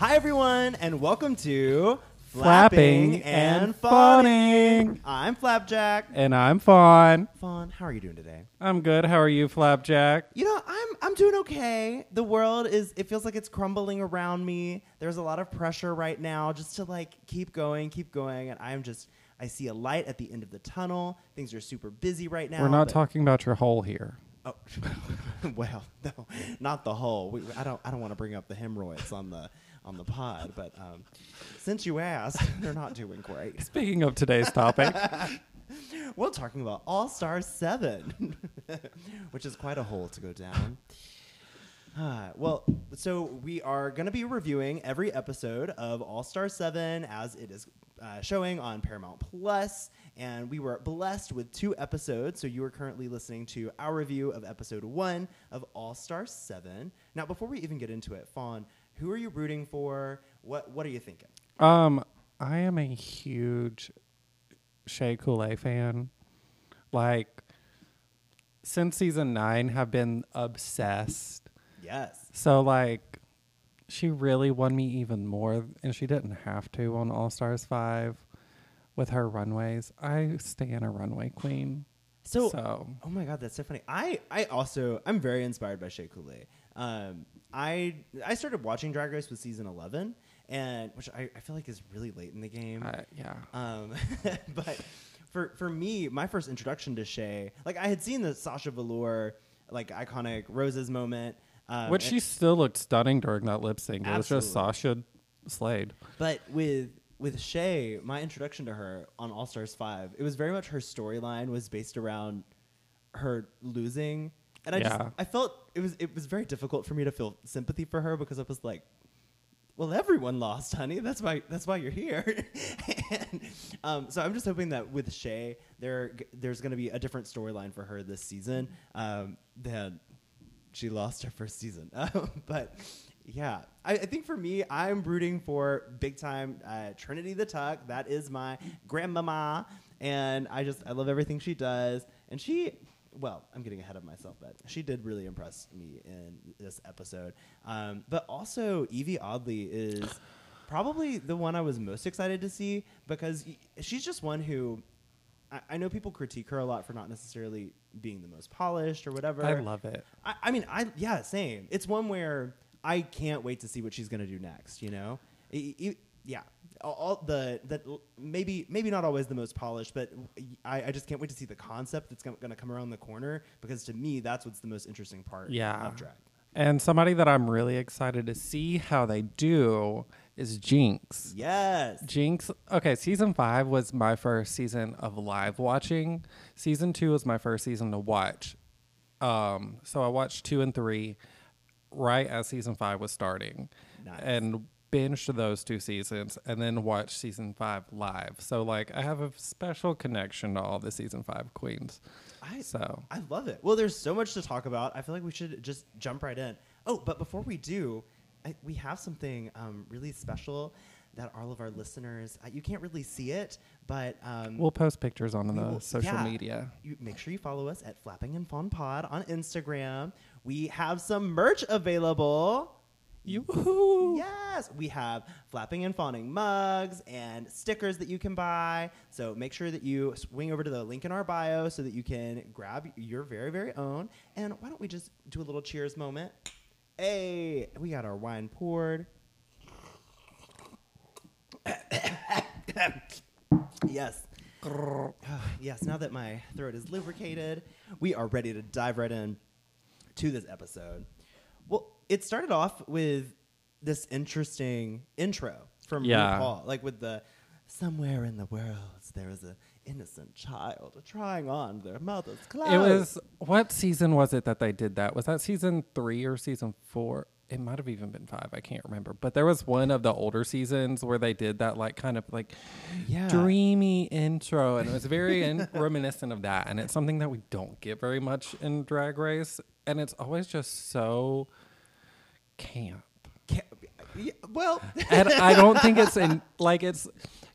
Hi, everyone, and welcome to Flapping and Fawning. I'm Flapjack. And I'm Fawn. Fawn, how are you doing today? I'm good. How are you, Flapjack? You know, I'm I'm doing okay. The world is it feels like it's crumbling around me. There's a lot of pressure right now just to like keep going, keep going, and I'm just I see a light at the end of the tunnel. Things are super busy right now. We're not but- talking about your hole here. Oh, well, no, not the whole. We, I don't. I don't want to bring up the hemorrhoids on the on the pod, but um, since you asked, they're not doing great. Speaking of today's topic, We're talking about All Star Seven, which is quite a hole to go down. Ah, well, so we are going to be reviewing every episode of All Star 7 as it is uh, showing on Paramount Plus, and we were blessed with two episodes. So you are currently listening to our review of episode one of All Star 7. Now, before we even get into it, Fawn, who are you rooting for? What What are you thinking? um, I am a huge Shea Coulee fan. Like, since season nine, have been obsessed. Yes. So like, she really won me even more, and she didn't have to on All Stars Five with her runways. I stand a runway queen. So, So- oh my god, that's so funny. I I also I'm very inspired by Shea Coulee. Um, I I started watching Drag Race with season eleven, and which I, I feel like is really late in the game. I, yeah. Um, but for for me, my first introduction to Shea, like I had seen the Sasha Velour like iconic roses moment, um, Which she still looked stunning during that lip sync. It was just Sasha Slade. But with with Shea, my introduction to her on All Stars Five, it was very much her storyline was based around her losing, and I just I felt it was it was very difficult for me to feel sympathy for her because I was like, well, everyone lost, honey. That's why that's why you're here. and, um, so I'm just hoping that with Shea, there there's going to be a different storyline for her this season. Um, than she lost her first season, but yeah, I, I think for me, I'm rooting for big time uh, Trinity the Tuck. That is my grandmama, and I just I love everything she does, and she. Well, I'm getting ahead of myself, but she did really impress me in this episode. Um, but also, Yvie Oddly is probably the one I was most excited to see because y- she's just one who I, I know people critique her a lot for not necessarily being the most polished or whatever. I love it. I, I mean, I yeah, same. It's one where I can't wait to see what she's gonna do next. You know, yeah. All, the that maybe maybe not always the most polished, but I, I just can't wait to see the concept that's gonna, gonna come around the corner because to me that's what's the most interesting part. Yeah. of drag. And somebody that I'm really excited to see how they do is Jinkx. Yes. Jinkx. Okay, season five was my first season of live watching. Season two was my first season to watch. Um, so I watched two and three right as season five was starting, Nice. and binged those two seasons, and then watched season five live. So like, I have a special connection to all the season five queens. I So I love it. Well, there's so much to talk about. I feel like we should just jump right in. Oh, but before we do, I, we have something um, really special that all of our listeners uh, you can't really see it, but um, we'll post pictures on the will- social yeah. media. You make sure you follow us at Flapping and Fawn Pod on Instagram. We have some merch available. Yoo-hoo! Yes, we have flapping and fawning mugs and stickers that you can buy. So make sure that you swing over to the link in our bio so that you can grab your very, very own. And why don't we just do a little cheers moment? Hey, we got our wine poured. yes. yes, now that my throat is lubricated, we are ready to dive right in to this episode. Well, it started off with this interesting intro from Yeah. RuPaul, like with the somewhere in the world there is an innocent child trying on their mother's clothes. It was what season was it that they did that? Was that season three or season four? It might have even been five. I can't remember. But there was one of the older seasons where they did that, like kind of like Yeah. dreamy intro, and it was very in, reminiscent of that. And it's something that we don't get very much in Drag Race, and it's always just so camp. Ca- yeah, well, and I don't think it's in like it's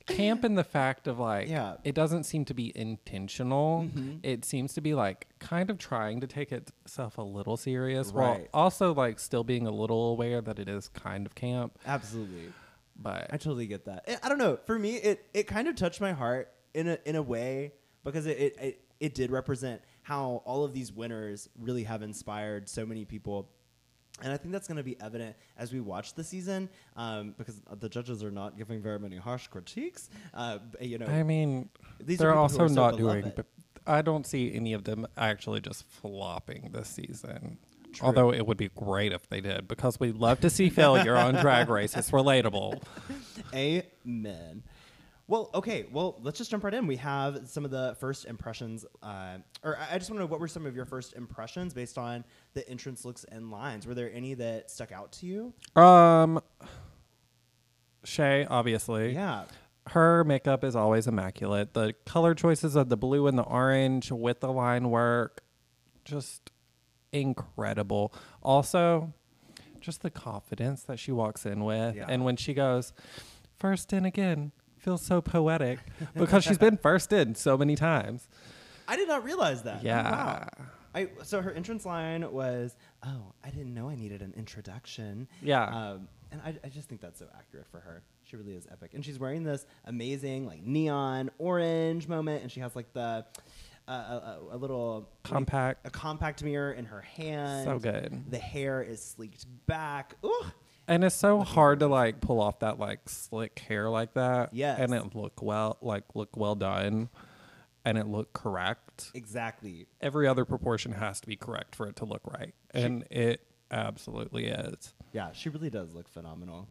camp in the fact of like Yeah. Mm-hmm. it doesn't seem to be intentional. It seems to be like kind of trying to take itself a little serious while also like still being a little aware that it is kind of camp. Absolutely. But I totally get that. I- I don't know. For me, it, it kind of touched my heart in a in a way because it, it it it did represent how all of these winners really have inspired so many people. And I think that's going to be evident as we watch the season, um, because the judges are not giving very many harsh critiques. Uh, you know, I mean, These are they're who also are so not beloved. doing. But I don't see any of them actually just flopping this season. True. Although it would be great if they did, because we love to see failure on Drag Race. It's relatable. Amen. Well, okay. Well, let's just jump right in. We have some of the first impressions, uh, or I- just want to know what were some of your first impressions based on the entrance looks and lines. Were there any that stuck out to you? Um, Shea, obviously. Yeah. Her makeup is always immaculate. The color choices of the blue and the orange with the line work, just incredible. Also, just the confidence that she walks in with. Yeah. And when she goes, first in again, feels so poetic because she's been first in so many times. I did not realize that. Oh, Yeah. wow. I, so her entrance line was, "Oh, I didn't know I needed an introduction." Yeah. Um, and I, I just think that's so accurate for her. She really is epic, and she's wearing this amazing like neon orange moment, and she has like the uh, a, a, a little Compact. a compact mirror in her hand. So good. The hair is sleeked back. Ooh. And it's so hard to like pull off that like slick hair like that. Yes. And it look well like look well done and it look correct. Exactly. Every other proportion has to be correct for it to look right. And it absolutely is. Yeah, she really does look phenomenal.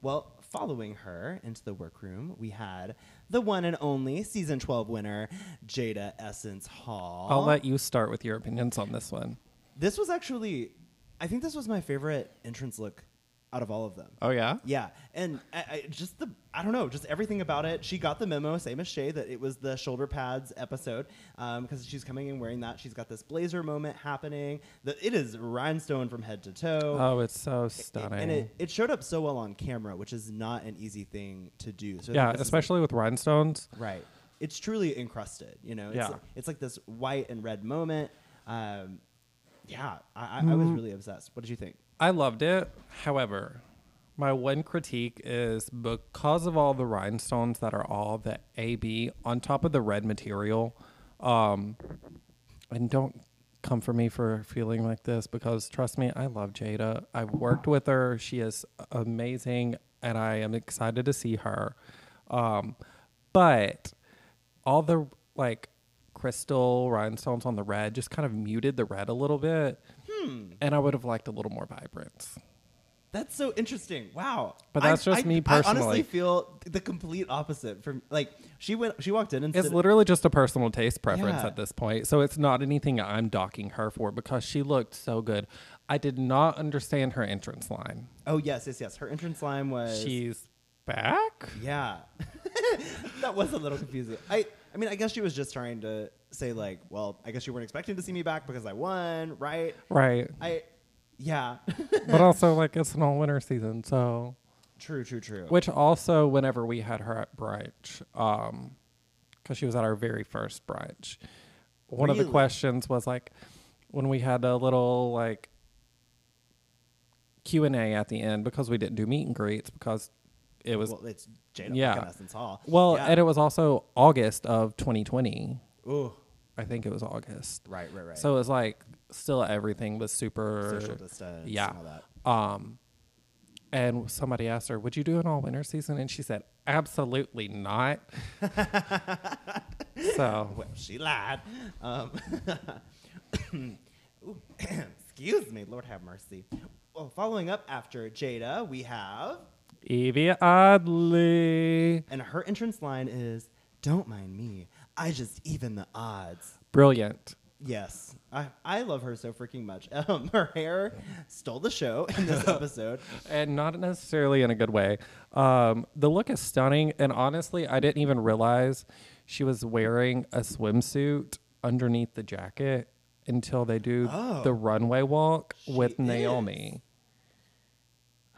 Well, following her into the workroom, we had the one and only season 12 winner, Jada Essence Hall. I'll let you start with your opinions on this one. This was actually, I think this was my favorite entrance look out of all of them. Oh yeah? Yeah, and I, I, just the I don't know, just everything about it. She got the memo, same as Shea, that it was the shoulder pads episode because she's coming in wearing that. She's got this blazer moment happening. The, it is rhinestone from head to toe. Oh, it's so It- stunning. And it, it showed up so well on camera, which is not an easy thing to do. So yeah, think this is, especially with rhinestones. right. It's truly encrusted. You know, it's, Yeah. like, it's like this white and red moment. Um, yeah, I, I, I was really obsessed. What did you think? I loved it. However, my one critique is because of all the rhinestones that are all the AB on top of the red material. Um, and don't come for me for feeling like this because trust me, I love Jada. I've worked with her. She is amazing, and I am excited to see her. Um, but all the like crystal rhinestones on the red just kind of muted the red a little bit. Hmm. And I would have liked a little more vibrance. That's so interesting. Wow. But that's I- just I- me personally. I honestly feel the complete opposite from like she went she walked in and It's literally just a personal taste preference Yeah. at this point. So it's not anything I'm docking her for because she looked so good. I did not understand her entrance line. "Oh yes, yes, yes." Her entrance line was She's back? Yeah. that was a little confusing. I I mean, I guess she was just trying to say like, well, I guess you weren't expecting to see me back because I won, right? Right. I yeah. but also like it's an all winter season, so true, true, true. which also whenever we had her at brunch, um, because she was at our very first brunch, one of the questions was like when we had a little like Q and A at the end because we didn't do meet and greets because it was well, it's Jada yeah. Essence Hall. well, yeah. and it was also August of 2020. Ooh, I think it was August. right, right, right. So it was like still everything was super social distance, Yeah. and all that. Um, and somebody asked her, "Would you do an all winter season?" And she said, "Absolutely not." so Well, she lied. Um, excuse me, Lord have mercy. Well, following up after Jada, we have, Yvie Oddly, and her entrance line is, "Don't mind me, I just even the odds." brilliant. Yes, I, I love her so freaking much. Um, her hair stole the show in this episode. and not necessarily in a good way. Um, the look is stunning, and honestly, I didn't even realize she was wearing a swimsuit underneath the jacket until they do Oh. the runway walk with Naomi.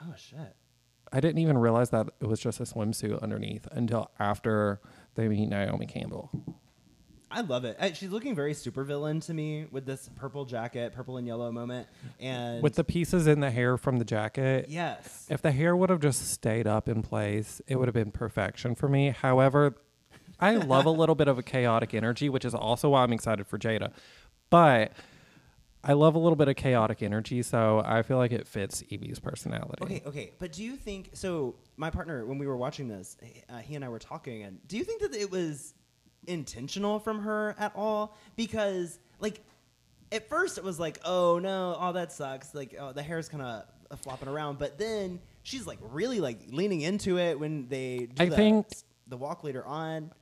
Oh shit! I didn't even realize that it was just a swimsuit underneath until after they meet Naomi Campbell. I love it. Uh, She's looking very supervillain to me with this purple jacket, purple and yellow moment, and With the pieces in the hair from the jacket, yes, if the hair would have just stayed up in place, it would have been perfection for me. However, I love a little bit of a chaotic energy, which is also why I'm excited for Jada. But I love a little bit of chaotic energy, so I feel like it fits Yvie's personality. Okay, okay, but do you think so? My partner, when we were watching this, uh, he and I were talking, and do you think that it was intentional from her at all? Because like at first it was like, oh no, oh that sucks, like oh, the hair's kind of flopping around, but then she's like really like leaning into it when they do I the, think- the walk later on.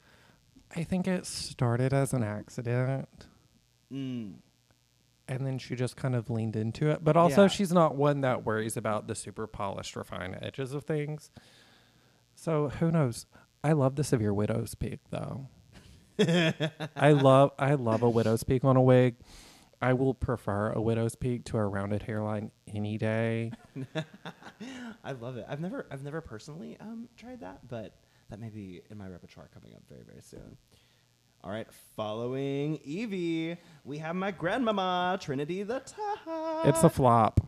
I think it started as an accident. Mm. And then she just kind of leaned into it. But also, Yeah. she's not one that worries about the super polished, refined edges of things. So who knows? I love the severe widow's peak, though. I love, I love a widow's peak on a wig. I will prefer a widow's peak to a rounded hairline any day. I love it. I've never, I've never personally um, tried that, but that may be in my repertoire coming up very, very soon. All right, following Yvie, we have my grandmama Trinity the Tuck. It's a flop.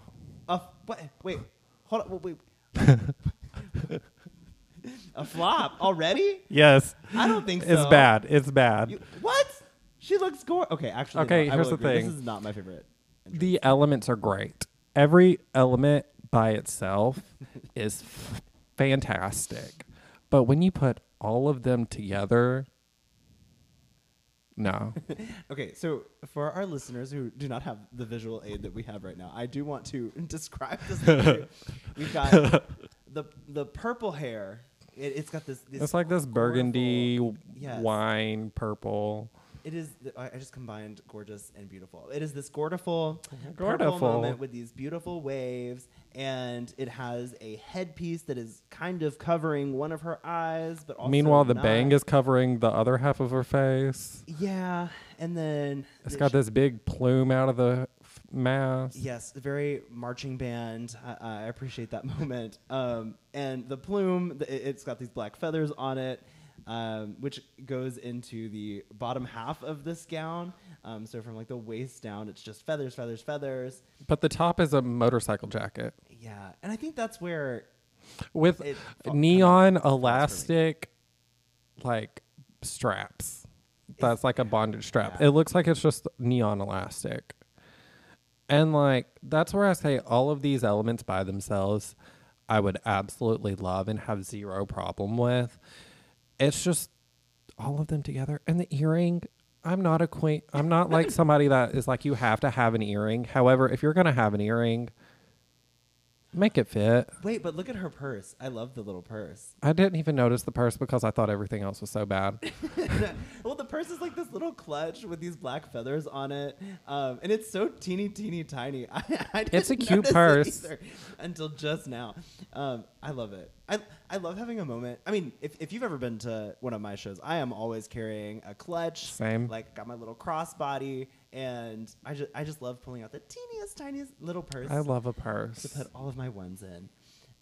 a f- what? Wait, hold on. Wait. a flop already? Yes, I don't think so. it's bad. It's bad. You, what? She looks gorgeous. Okay, actually, Okay, no, I here's the agree. thing. This is not my favorite. the elements are great. Every element by itself is f- fantastic. But when you put all of them together, no. Okay, so for our listeners who do not have the visual aid that we have right now, I do want to describe this. We've got the the purple hair. It, it's got this. this It's like this burgundy Yes. wine purple. It is. The, I just combined gorgeous and beautiful. It is this gortiful, purple Gortiful. moment with these beautiful waves, and it has a headpiece that is kind of covering one of her eyes, but also Meanwhile, the not. bang is covering the other half of her face. Yeah, and then it's got this big plume out of the f- mask. Yes, very marching band. I, I appreciate that moment. Um, and the plume, the, it's got these black feathers on it, um, which goes into the bottom half of this gown. Um, so from like the waist down, it's just feathers, feathers, feathers. But the top is a motorcycle jacket Yeah, and I think that's where with It neon kinda falls for me. elastic like straps. That's like a bondage strap. yeah. It looks like it's just neon elastic. And like that's where I say all of these elements by themselves I would absolutely love and have zero problem with. It's just all of them together and the earring I'm not a queen. I'm not like somebody that is like you have to have an earring. However, if you're going to have an earring, make it fit. wait, but look at her purse. I love the little purse. I didn't even notice the purse because I thought everything else was so bad. well, the purse is like this little clutch with these black feathers on it, um, and it's so teeny, teeny, tiny. I, I It's a cute it purse. until just now. Um, I love it. I I love having a moment. I mean, if, if you've ever been to one of my shows, I am always carrying a clutch. Same. Like got my little crossbody, and I just I just love pulling out the teeniest, tiniest little purse I love a purse. to put all of my ones in.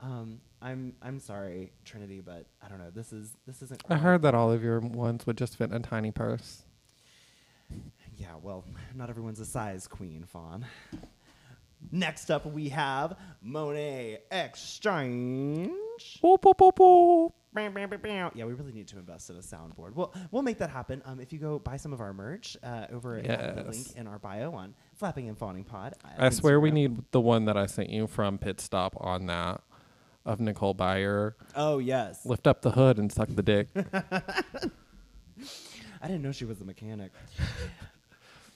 Um, I'm I'm sorry, Trinity, but I don't know. This is this isn't. I heard that all of your ones would just fit in a tiny purse. Yeah, well, not everyone's a size queen, Fawn. Next up, we have Monet Exchange. Boop, boop, boop, boop. Yeah, we really need to invest in a soundboard. We'll we'll make that happen. Um, if you go buy some of our merch uh, over at the link in our bio on Flapping and Fawning Pod. uh, I swear we need the one that I sent you from Pit Stop on that of Nicole Byer. Oh yes, Lift up the hood and suck the dick. I didn't know she was a mechanic.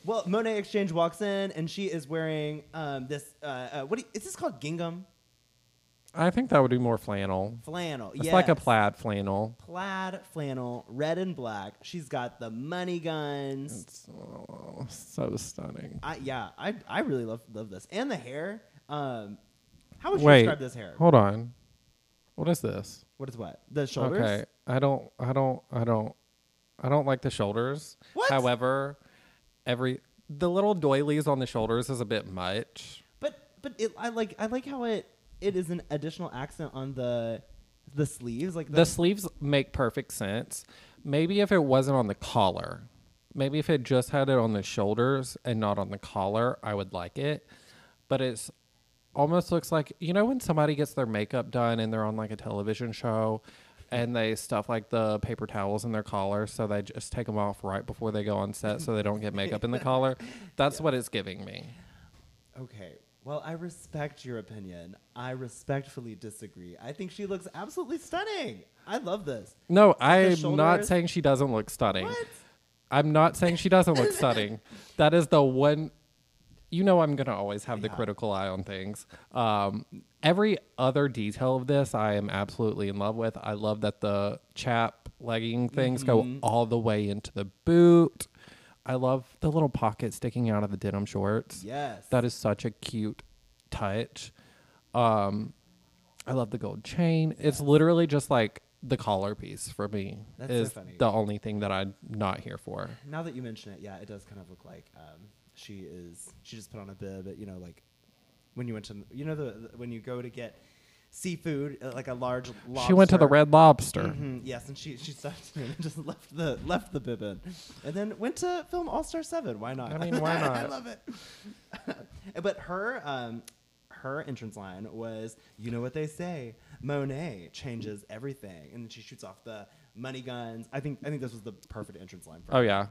Well, Monét X Change walks in and she is wearing um, this. Uh, uh, what do you, is this called? Gingham I think that would be more flannel. flannel. Yeah. It's like a plaid flannel. plaid flannel, red and black. She's got the money guns. It's oh, so stunning. I, yeah, I I really love love this and the hair. Um, how would you Wait, describe this hair? hold on. What is this? What is what? The shoulders. Okay, I don't, I don't, I don't, I don't like the shoulders. What? However, every the little doilies on the shoulders is a bit much. But but it, I like I like how it it is an additional accent on the the sleeves, like The sleeves make perfect sense. Maybe if it wasn't on the collar, maybe if it just had it on the shoulders and not on the collar, I would like it. But it's almost looks like you know when somebody gets their makeup done and they're on like a television show and they stuff like the paper towels in their collar so they just take them off right before they go on set so they don't get makeup in the collar. That's what it's giving me. Okay. Well, I respect your opinion. I respectfully disagree. I think she looks absolutely stunning. I love this. No, I'm not saying she doesn't look stunning. What? I'm not saying she doesn't look stunning. That is the one. You know, I'm gonna always have the critical eye on things. Um, every other detail of this, I am absolutely in love with. I love that the chap legging things Mm-hmm. go all the way into the boot. I love the little pocket sticking out of the denim shorts. Yes. That is such a cute touch. Um, I love the gold chain. It's literally just like the collar piece for me. That's so is funny. the only thing that I'm not here for. Now that you mention it, yeah, it does kind of look like um, she is. She just put on a bib. You know, like when you went to, you know, the, the- when you go to get seafood, uh, like a large. Lobster. She went to the Red Lobster. Mhm, yes, and she she stopped and just left the left the bib and then went to film All Star Seven. Why not? I mean, why not? I love it. but her um, her entrance line was, "You know what they say, Monet changes everything," and then she shoots off the money guns. I think I think this was the perfect entrance line for Oh her. yeah.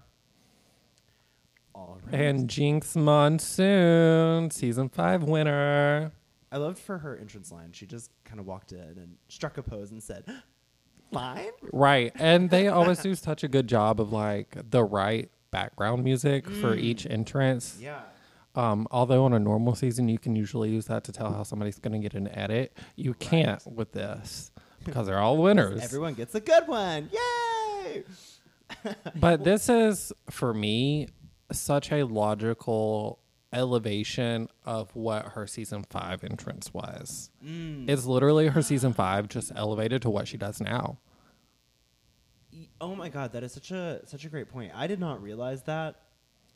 All right. And Jinkx Monsoon, season five winner. I loved for her entrance line. She just kind of walked in and struck a pose and said, "Line." Right. And they always do such a good job of like the right background music for each entrance. Yeah. Um, although on a normal season you can usually use that to tell how somebody's gonna get an edit. You can't with this because they're all winners. Everyone gets a good one. Yay! but this is for me such a logical elevation of what her season five entrance was. Mm. It's literally her season five just elevated to what she does now. Oh my god, that is such a such a great point. I did not realize that.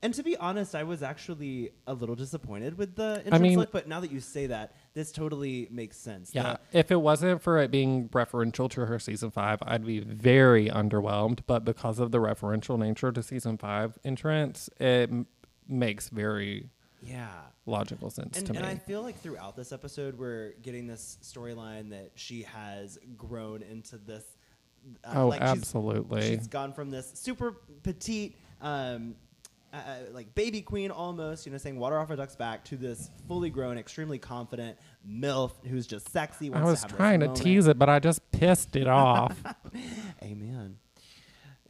And to be honest, I was actually a little disappointed with the entrance mean- look, but now that you say that, this totally makes sense. Yeah. The- If it wasn't for it being referential to her season five, I'd be very underwhelmed. But because of the referential nature to season five entrance, it m- makes very yeah. logical sense And, to and me. And I feel like throughout this episode, we're getting this storyline that she has grown into this. uh, oh, like she's- absolutely. She's gone from this super petite, um, uh, uh, like baby queen almost, you know, saying water off a duck's back, to this fully grown, extremely confident MILF who's just sexy. I was to trying to moment. tease it, but I just pissed it off. Amen.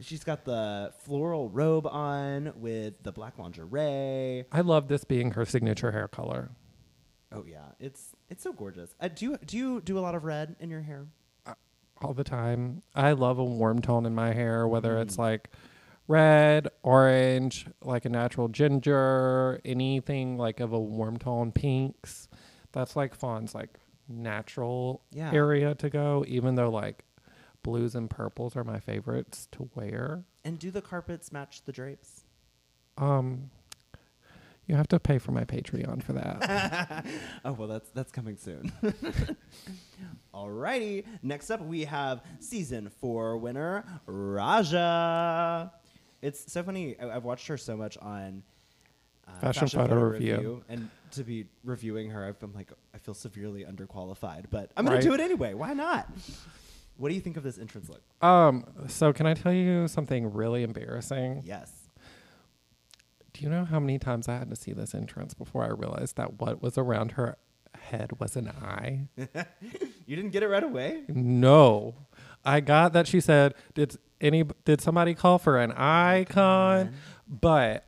She's got the floral robe on with the black lingerie. I love this being her signature hair color. Oh yeah, it's it's so gorgeous. Uh, do you do you do a lot of red in your hair? all the time. I love a warm tone in my hair, whether it's Mm. like red, orange, like a natural ginger, anything like of a warm tone, pinks. That's like Fawn's like natural Yeah. area to go, even though like blues and purples are my favorites to wear. And do the carpets match the drapes? Um you have to pay for my Patreon for that. Oh well, that's that's coming soon. Alrighty, next up we have season four winner Raja. It's so funny. I, I've watched her so much on uh, Fashion Photo Review. and to be reviewing her, I've been like, I feel severely underqualified, but I'm gonna Right. do it anyway. Why not? What do you think of this entrance look? um so can I tell you something really embarrassing? Yes. Do you know how many times I had to see this entrance before I realized that what was around her head was an eye? You didn't get it right away. no. I got that she said, "Did any did somebody call for an icon?" But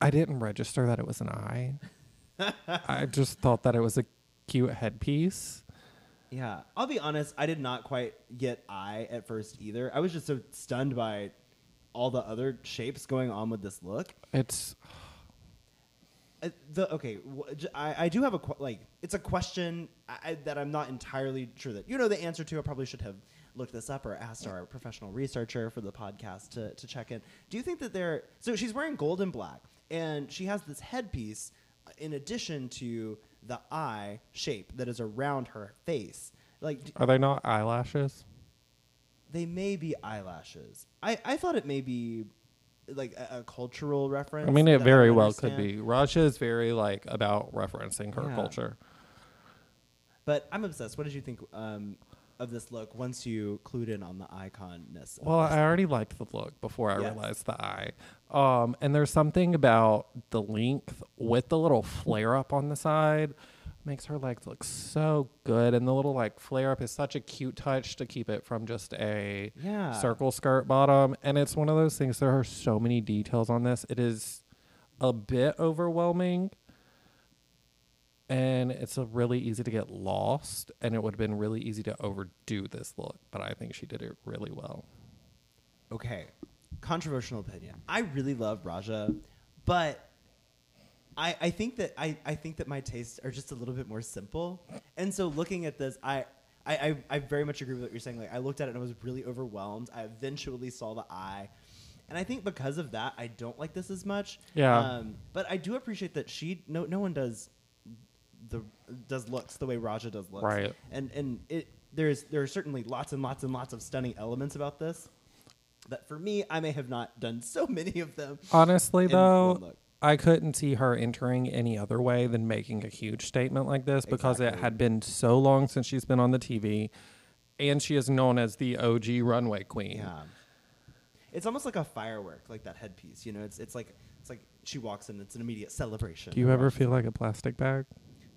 I didn't register that it was an eye. I just thought that it was a cute headpiece. Yeah, I'll be honest. I did not quite get eye at first either. I was just so stunned by all the other shapes going on with this look. It's Uh, the okay, wh- j- I, I do have a like it's a question I, I- that I'm not entirely sure that you know the answer to. I probably should have looked this up or asked our professional researcher for the podcast to to check in. Do you think that they're so she's wearing gold and black and she has this headpiece uh, in addition to the eye shape that is around her face. Like Are they not eyelashes? they may be eyelashes. I, I thought it may be like a, a cultural reference. I mean, it very well could be. Raja is very like about referencing her Yeah. culture. But I'm obsessed. What did you think um, of this look once you clued in on the iconness? Well. I already liked the look before I Yes. realized the eye. Um, and there's something about the length with the little flare up on the side makes her legs look so good. And the little like flare up is such a cute touch to keep it from just a Yeah. circle skirt bottom. And it's one of those things. There are so many details on this. It is a bit overwhelming. And it's a really easy to get lost, and it would have been really easy to overdo this look. But I think she did it really well. okay, controversial opinion. I really love Raja, but I, I think that I, I think that my tastes are just a little bit more simple. And so looking at this, I, I, I, I very much agree with what you're saying. Like I looked at it and I was really overwhelmed. I eventually saw the eye. And I think because of that, I don't like this as much. Yeah. Um, but I do appreciate that she no no one does the does looks the way Raja does looks. Right. And and it there's there are certainly lots and lots and lots of stunning elements about this. That for me, I may have not done so many of them. Honestly, though. I couldn't see her entering any other way than making a huge statement like this because it had been so long since she's been on the TV, and she is known as the OG runway queen. Yeah. It's almost like a firework, like that headpiece. You know, it's it's like it's like she walks in, it's an immediate celebration. Do you ever feel like a plastic bag?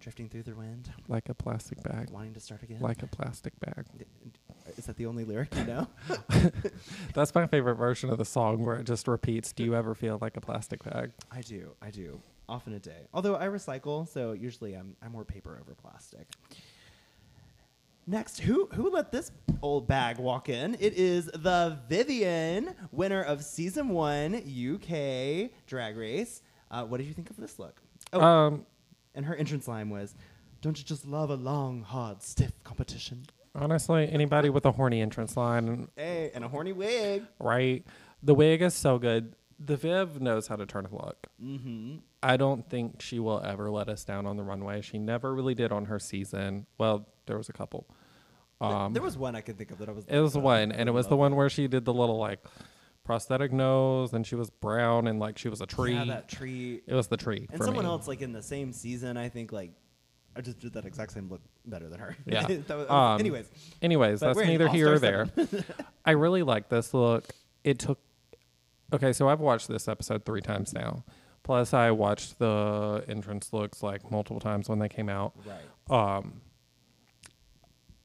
Drifting through the wind, Like a plastic bag. wanting to start again? Like a plastic bag. is that the only lyric you know? That's my favorite version of the song where it just repeats, Do you ever feel like a plastic bag? I do, I do, often a day. Although I recycle, so usually I'm I'm more paper over plastic. Next, who who let this old bag walk in? It is the Vivienne, winner of season one UK Drag Race. Uh, what did you think of this look? Oh, Um, and her entrance line was, "Don't you just love a long, hard, stiff competition?" honestly, anybody with a horny entrance line, Hey, and a horny wig. right? The wig is so good. The Viv knows how to turn a look. Mm-hmm. I don't think she will ever let us down on the runway. She never really did on her season. Well, there was a couple. Um, there was one I could think of that I was. it was like, one, and it was the one where she did the little like prosthetic nose, and she was brown, and like she was a tree. Yeah, that tree. it was the tree. And someone me. else, like in the same season, I think, like, I just did that exact same look better than her. Yeah. Was- Um, anyways, Anyways, that's neither here or there. I really like this look. It took. Okay, so I've watched this episode three times now. Plus, I watched the entrance looks like multiple times when they came out. right. Um,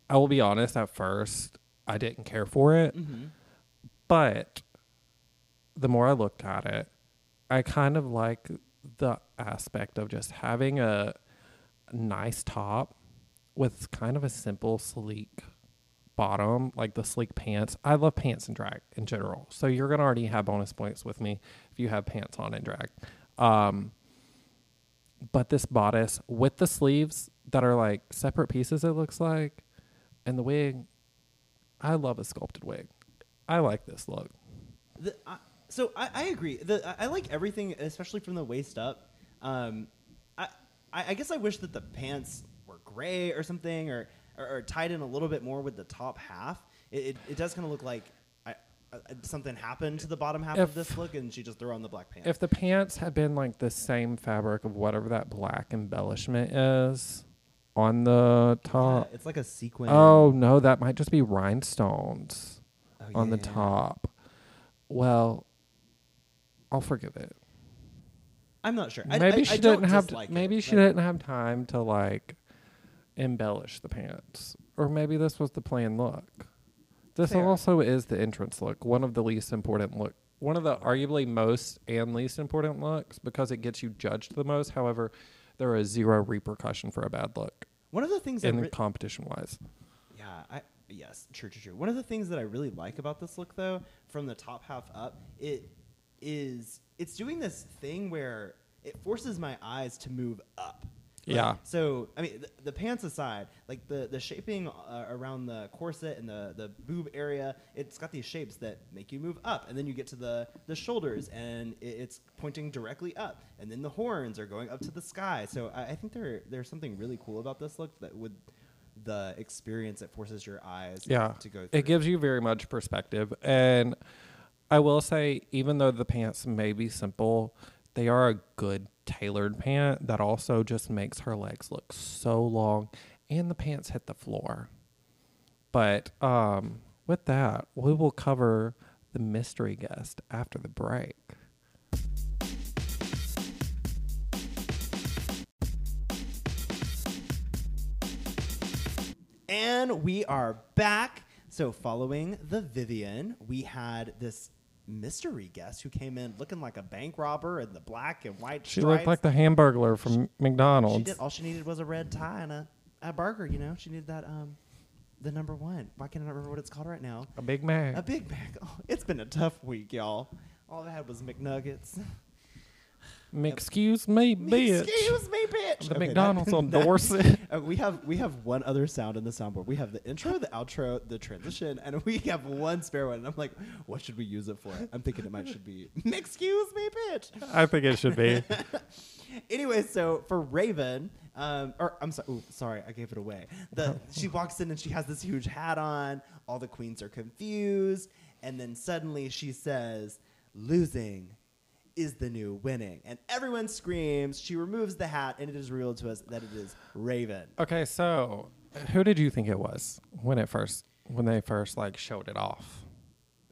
I will be honest. At first, I didn't care for it, Mm-hmm. but the more I looked at it, I kind of like the aspect of just having a nice top with kind of a simple, sleek bottom, like the sleek pants. I love pants and drag in general. So you're gonna already have bonus points with me if you have pants on and drag. Um, but this bodice with the sleeves that are like separate pieces, it looks like, and the wig. I love a sculpted wig. I like this look. The, I so I, I agree. The, I, I like everything, especially from the waist up. Um, I, I I guess I wish that the pants were gray or something, or or, or tied in a little bit more with the top half. It, it, it does kind of look like I, uh, something happened to the bottom half of If- this look, and she just threw on the black pants. If the pants had been like the same fabric of whatever that black embellishment is on the Yeah, top. it's like a sequin. Oh no, that might just be rhinestones Oh, on the yeah. top. Well, I'll forgive it. I'm not sure. Maybe I, she I didn't have. it. maybe she Like, didn't have time to like embellish the pants, or maybe this was the plain look. This Fair. also is the entrance look, one of the least important look, one of the arguably most and least important looks because it gets you judged the most. However, there is zero repercussion for a bad look One of the things in re- competition wise. Yeah, I yes, true, true, true. One of the things that I really like about this look, though, from the top half up, it is it's doing this thing where it forces my eyes to move up, Like, Yeah. So I mean, the, the pants aside, like the the shaping uh, around the corset and the the boob area, it's got these shapes that make you move up, and then you get to the the shoulders, and it, it's pointing directly up, and then the horns are going up to the sky. So I, I think there there's something really cool about this look that would the experience it forces your eyes Yeah. to go through. It gives you very much perspective. And I will say, even though the pants may be simple, they are a good tailored pant that also just makes her legs look so long and the pants hit the floor. But um, with that, we will cover the mystery guest after the break. And we are back. So, following the Vivienne, we had this mystery guest who came in looking like a bank robber in the black and white She stripes. looked like the hamburglar from McDonald's. She did. All she needed was a red tie and a, a burger. You know, she needed that um, the number one. Why can't I remember what it's called right now? a Big Mac. A Big Mac. Oh, it's been a tough week, y'all. All I had was McNuggets. Excuse me, bitch. Excuse me, bitch. The Okay, McDonald's that- on that- Dorset. Uh, we have we have one other sound in the soundboard. We have the intro, the outro, the transition, and we have one spare one. And I'm like, what should we use it for? I'm thinking it might should be excuse me, bitch. I think it should be. anyway, so for Raven, um, or I'm sorry, ooh, sorry, I gave it away. The she walks in and she has this huge hat on. All the queens are confused, and then suddenly she says, "Losing." Is the new winning, and everyone screams. She removes the hat, and it is revealed to us that it is Raven. Okay, so who did you think it was when it first when they first like showed it off?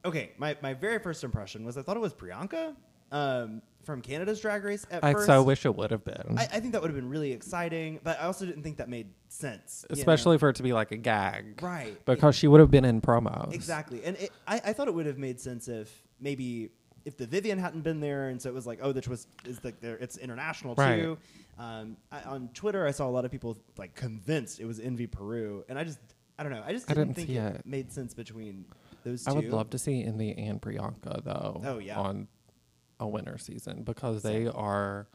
Okay, my, my very first impression was I thought it was Priyanka um, from Canada's Drag Race at I first. so wish it would have been, I, I think that would have been really exciting, but I also didn't think that made sense. you know? especially for it to be like a gag, Right. Because she would have been in promos. Exactly, and it, I, I thought it would have made sense if maybe if the Vivienne hadn't been there, and so it was like, oh, the twist is like it's international Right. too. Um, I, on Twitter, I saw a lot of people like convinced it was Envy Peru, and I just I don't know, I just didn't, didn't think it, it. made sense between those two. I would love to see Envy and Priyanka though. Oh, yeah. on a winter season because Same. they are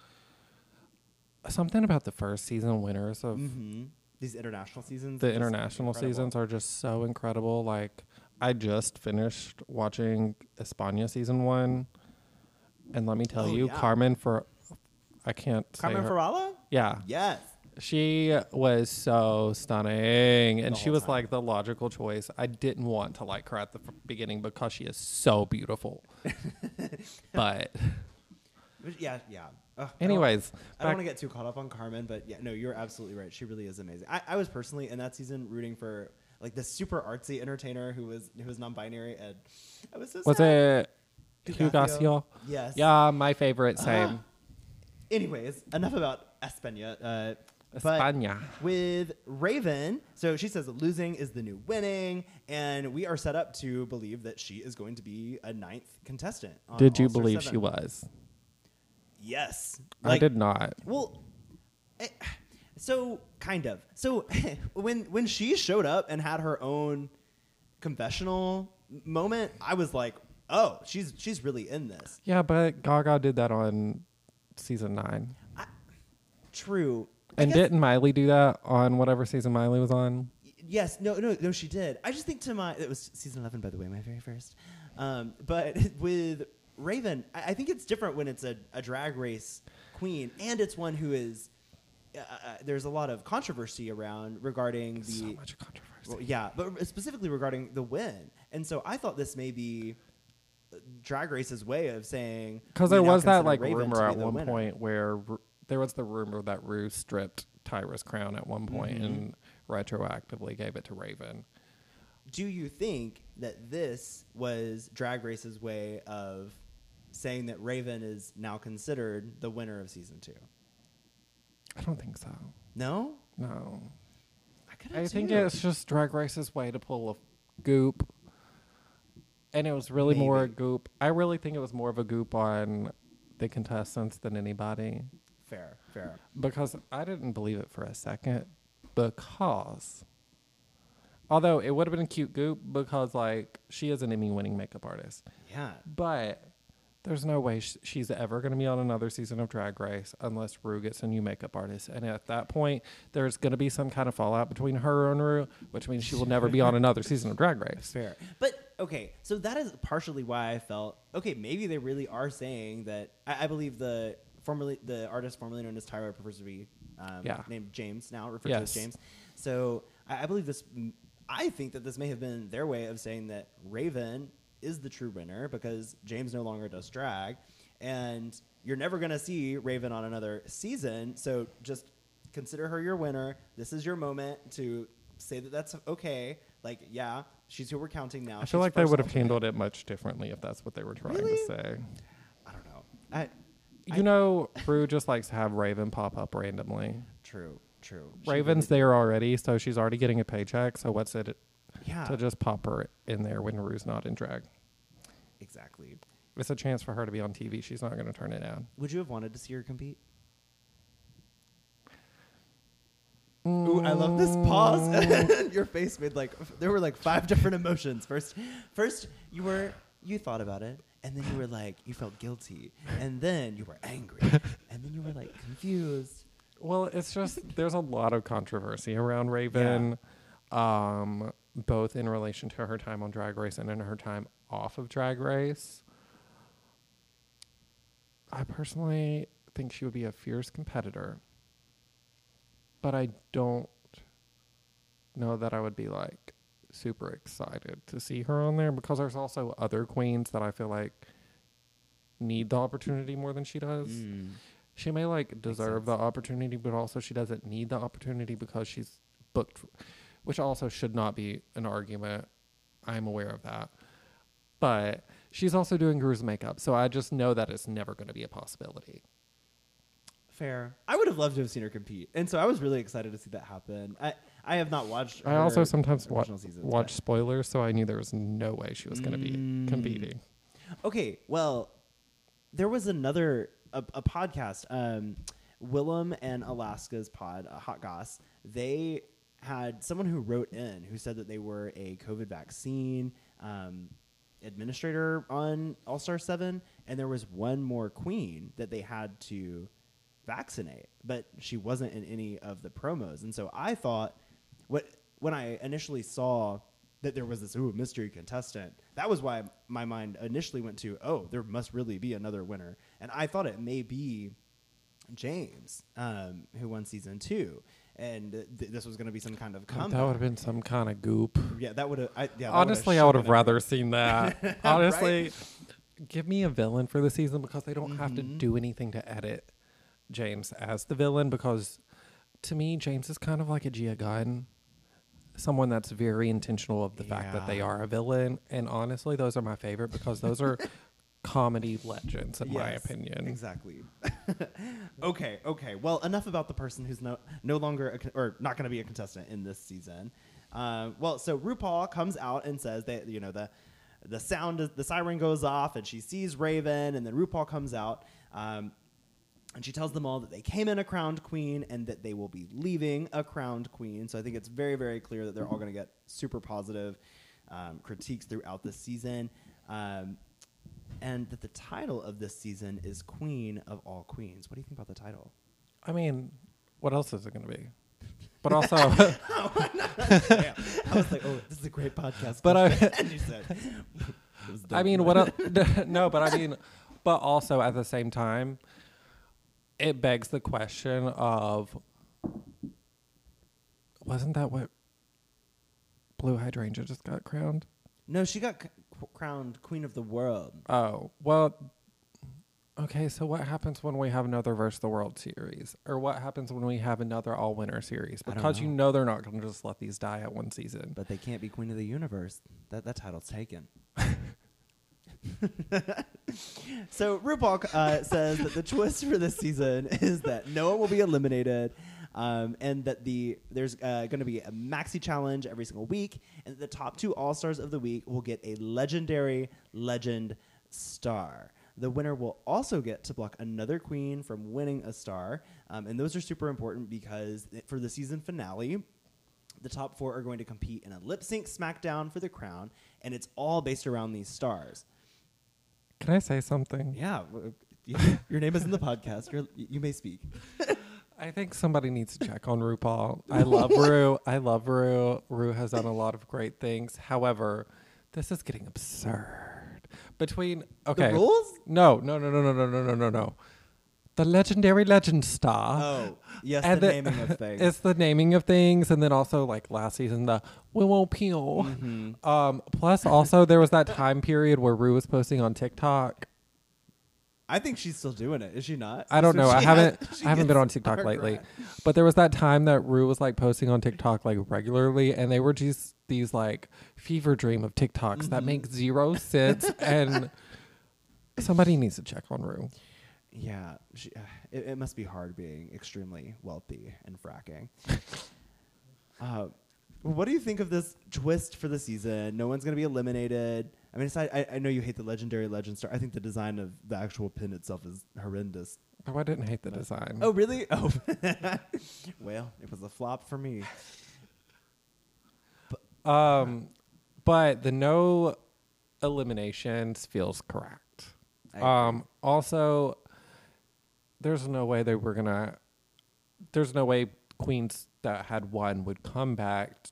something about the first season winners of hmm These international seasons, the international seasons are just so incredible. Like I just finished watching España season one, and let me tell Oh, you, yeah. Carmen for I can't Carmen say her. Farala. Yeah, Yes. she was so stunning, and she was time. like the logical choice. I didn't want to like her at the beginning because she is so beautiful, but Yeah, yeah. Ugh, anyways, I don't want to get too caught up on Carmen, but yeah, no, you're absolutely right. She really is amazing. I, I was personally in that season rooting for like this super artsy entertainer who was who was non-binary, and I was so was sad. it Hugh? Gacio? Yes. Yeah, my favorite. Same. Ah. Anyways, enough about España. Uh, but España. with Raven, so she says that losing is the new winning, and we are set up to believe that she is going to be a ninth contestant. on Did you believe 7. she was? Yes, I did not. Well, eh, so kind of. So when when she showed up and had her own confessional moment, I was like, "Oh, she's she's really in this." Yeah, but Gaga did that on season nine. True. I And guess- didn't Miley do that on whatever season Miley was on? Yes, no, no, no. She did. I just think to my it was season eleven, by the way, my very first. Um, but with Raven, I, I think it's different when it's a, a drag race queen, and it's one who is. Uh, uh, there's a lot of controversy around regarding the So much controversy. Well, yeah, but specifically regarding the win. And so I thought this may be uh, Drag Race's way of saying Because there was that like Raven rumor at one winner. point where Ru- there was the rumor that Ru stripped Tyra's crown at one point Mhm. and retroactively gave it to Raven. Do you think that this was Drag Race's way of saying that Raven is now considered the winner of season two? I don't think so. No, No. I could. I think it's just Drag Race's way to pull a goop. And it was really more a Maybe. goop. I really think it was more of a goop on the contestants than anybody. fair, fair. because I didn't believe it for a second. Because, although it would have been a cute goop, because like she is an Emmy-winning makeup artist, Yeah, but There's no way sh- she's ever going to be on another season of Drag Race unless Ru gets a new makeup artist. And at that point, there's going to be some kind of fallout between her and Ru, which means she will never be on another season of Drag Race. Fair. But okay, so that is partially why I felt okay. Maybe they really are saying that. I, I believe the formerly the artist formerly known as Tyra prefers to be um, Yeah. named James now, referred to as Yes. James. So I, I believe this. I think that this may have been their way of saying that Raven is the true winner because James no longer does drag, and you're never going to see Raven on another season. So just consider her your winner. This is your moment to say that that's okay. Like, yeah, she's who we're counting now. I feel She's like they would have handled it much differently if that's what they were trying Really? to say. I don't know. I, You know, Ru just likes to have Raven pop up randomly. true, true. Raven's really- there already, so she's already getting a paycheck. So what's it Yeah, to just pop her in there when Ru's not in drag? exactly. It's a chance for her to be on TV. She's not going to turn it down. Would you have wanted to see her compete? Ooh, I love this pause. Your face made like there were like five different emotions. First, first you were you thought about it, and then you were like you felt guilty, and then you were angry, and then you were like confused. Well, it's just there's a lot of controversy around Raven, um, both in relation to her time on Drag Race and in her time off of Drag Race. I personally think she would be a fierce competitor, but I don't know that I would be like super excited to see her on there because there's also other queens that I feel like need the opportunity more than she does. Mm. She may like deserve the opportunity, but also she doesn't need the opportunity because she's booked, which also should not be an argument. I'm aware of that. But she's also doing Ru's makeup, so I just know that it's never going to be a possibility. Fair. I would have loved to have seen her compete, and so I was really excited to see that happen. I I have not watched. I also sometimes wa- seasons, watch but- spoilers, so I knew there was no way she was going to Mm. be competing. Okay, well, there was another a, a podcast, um, Willam and Alaska's pod, uh, Hot Goss. They had someone who wrote in who said that they were a COVID vaccine um, administrator on All Star Seven, and there was one more queen that they had to vaccinate, but she wasn't in any of the promos, and so I thought what when I initially saw that there was this ooh mystery contestant, that was why my mind initially went to oh there must really be another winner, and I thought it may be James um, who won season two, and th- this was going to be some kind of comeback. that would have been some kind of goop. yeah, that would have. Yeah, Honestly, I would have rather seen that. Honestly, give me a villain for the season because they don't have to Mhm. do anything to edit James as the villain because to me, James is kind of like a Gia Gunn. Someone that's very intentional of the fact that they are a villain. And honestly, those are my favorite because those are comedy legends, in my Yes, opinion. Exactly. okay, okay. Well, enough about the person who's no no longer a, con- or not going to be a contestant in this season. Uh, well, so RuPaul comes out and says that you know the the sound is, the siren goes off and she sees Raven and then RuPaul comes out. Um, and she tells them all that they came in a crowned queen and that they will be leaving a crowned queen. So I think it's very, very clear that they're all going to get super positive um, critiques throughout the season. Um, and that the title of this season is Queen of All Queens. What do you think about the title? I mean, what else is it going to be? But also. I was like, oh, this is a great podcast. But I- and you said, I mean, what? el- no, but I mean, but also at the same time, it begs the question of, wasn't that what Blu Hydrangea just got crowned? No, she got c- crowned Queen of the World. Oh well. Okay, so what happens when we have another versus the world series, or what happens when we have another all winner series? I don't Because you know. know they're not going to just let these die at one season. But they can't be Queen of the Universe. That that title's taken. so RuPaul uh, says that the twist for this season is that Noah will be eliminated, um, and that the there's uh, going to be a maxi challenge every single week, and the top two All Stars of the week will get a legendary legend star. The winner will also get to block another queen from winning a star, um, and those are super important because for the season finale, the top four are going to compete in a lip sync SmackDown for the crown, and it's all based around these stars. Can I say something? Yeah, w- y- your name is in the podcast. You're, you may speak. I think somebody needs to check on RuPaul. I love Ru. I love Ru. Ru has done a lot of great things. However, this is getting absurd. Between okay, The rules? no, no, no, no, no, no, no, no, no, no. The legendary legend star. Oh, yes, and the, naming of things. It's the naming of things, and then also like last season the Willow Pill. Mhm. Um, plus, also there was that time period where Ru was posting on TikTok. I think she's still doing it. Is she not? I don't know. I haven't. has- I haven't been on TikTok lately, but there was that time that Ru was like posting on TikTok like regularly, and they were just these like fever dream of TikToks that Mhm. make zero sense, and somebody needs to check on Ru. Yeah, she, uh, it, it must be hard being extremely wealthy and fracking. uh, what do you think of this twist for the season? No one's going to be eliminated. I mean, aside, I, I know you hate the legendary legend star. I think the design of the actual pin itself is horrendous. Oh, I didn't hate the design. Oh, really? Oh, well, it was a flop for me. Um, but the no eliminations feels correct. Um, also, there's no way they were gonna. There's no way queens that had won would come back t-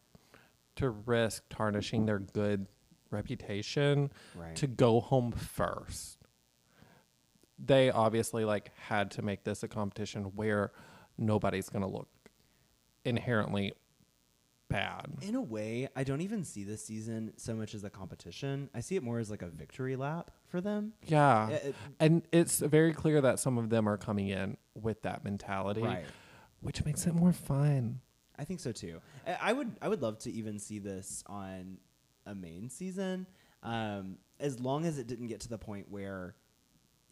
to risk tarnishing their good reputation Right. to go home first. They obviously like had to make this a competition where nobody's gonna look inherently bad. In a way, I don't even see this season so much as a competition. I see it more as like a victory lap for them. Yeah. Uh, it- and it's very clear that some of them are coming in with that mentality, Right. which makes it more fun. I think so too. I, I would I would love to even see this on a main season, um, as long as it didn't get to the point where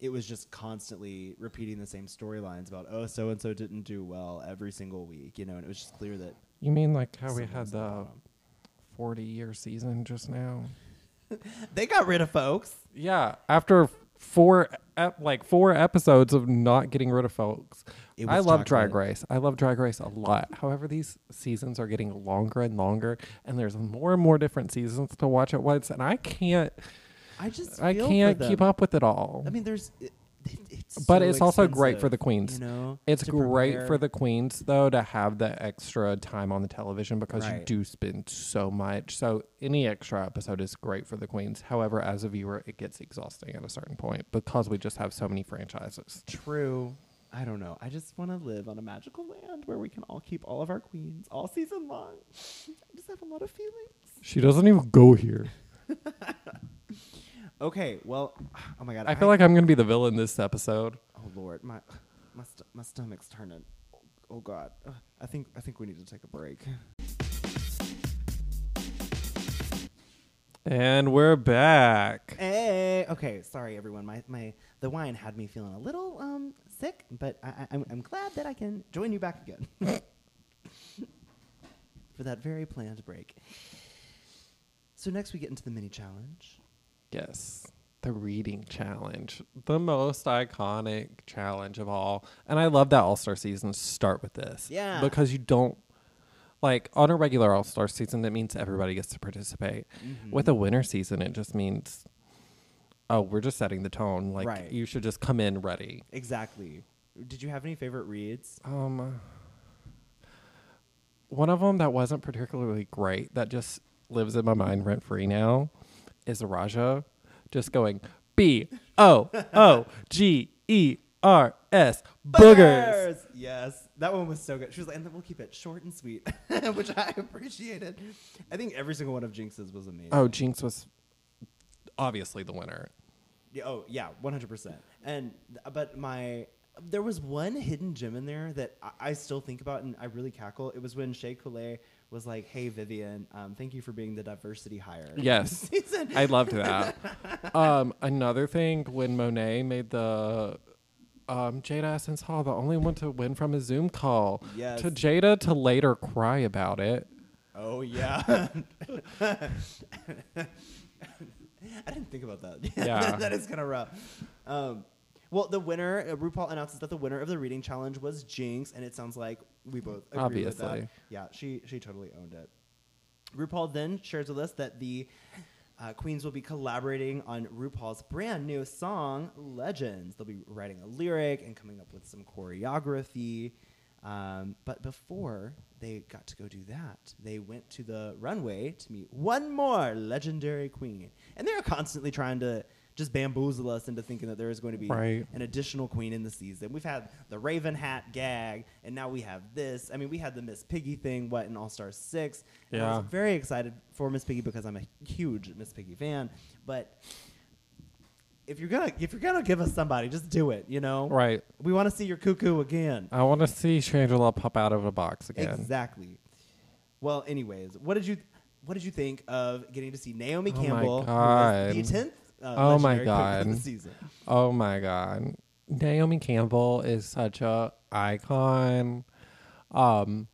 it was just constantly repeating the same storylines about oh so and so didn't do well every single week, you know, and it was just clear that You mean like how we had the 40 year season just now? they got rid of folks. Yeah, after four ep- like four episodes of not getting rid of folks. I love Drag. Race. I love Drag Race a lot. However, these seasons are getting longer and longer and there's more and more different seasons to watch at once and I can't I just I can't keep up with it all. I mean, there's. It, it- it's But so it's also great for the queens. You know, It's great prepare. for the queens though to have the extra time on the television because you do spend so much. So any extra episode is great for the queens. However, as a viewer, it gets exhausting at a certain point because we just have so many franchises. True. I don't know. I just want to live on a magical land where we can all keep all of our queens all season long. I just have a lot of feelings. She doesn't even go here. Okay, well, oh my god. I feel like I'm gonna be the villain this episode. oh lord, my my st- my stomach's turning. Oh, oh god. I think I think we need to take a break. And we're back. Hey, okay, sorry everyone. My my the wine had me feeling a little um sick, but I, I, I'm I'm glad that I can join you back again for that very planned break. So next we get into the mini challenge. Yes. The reading challenge. The most iconic challenge of all. And I love that All Star seasons start with this. Yeah. Because you don't like on a regular All Star season, that means everybody gets to participate. Mm-hmm. With a winter season, it just means oh, we're just setting the tone. Like Right. you should just come in ready. Exactly. Did you have any favorite reads? Um one of them that wasn't particularly great that just lives in my mind rent free now is Raja just going B O O G E R S boogers. Yes, that one was so good. She was like, and then we'll keep it short and sweet, which I appreciated. I think every single one of Jinkx's was amazing. Oh, Jinkx was obviously the winner. Yeah, oh yeah, one hundred percent. And but my there was one hidden gem in there that I, I still think about and I really cackle. It was when Shea Coulee was like, "Hey Vivienne, um, thank you for being the diversity hire." Yes. I loved that. um, another thing when Monét made the um, Jada Essence Hall, the only one to win from a Zoom call. Yes. To Jada to later cry about it. Oh yeah. I didn't think about that. Yeah. that is kind of rough. Um, well, the winner, uh, RuPaul announces that the winner of the reading challenge was Jinkx, and it sounds like we both agree with that. Obviously. Yeah, she she totally owned it. RuPaul then shares with us that the Uh, Queens will be collaborating on RuPaul's brand new song, Legends. They'll be writing a lyric and coming up with some choreography. Um, but before they got to go do that, they went to the runway to meet one more legendary queen. And they're constantly trying to just bamboozle us into thinking that there is going to be Right. an additional queen in the season. We've had the Raven Hat gag, and now we have this. I mean, we had the Miss Piggy thing, what, in All Star 6. And I Yeah. was very excited for Miss Piggy because I'm a huge Miss Piggy fan. But if you're gonna if you're gonna give us somebody, just do it. You know, Right. We want to see your cuckoo again. I want to see Shangela pop out of a box again. Exactly. Well, anyways, what did you what did you think of getting to see Naomi Oh my Campbell, God. the tenth? Uh, Oh my legendary queen of the God. season. Oh my god. Naomi Campbell is such a icon. Um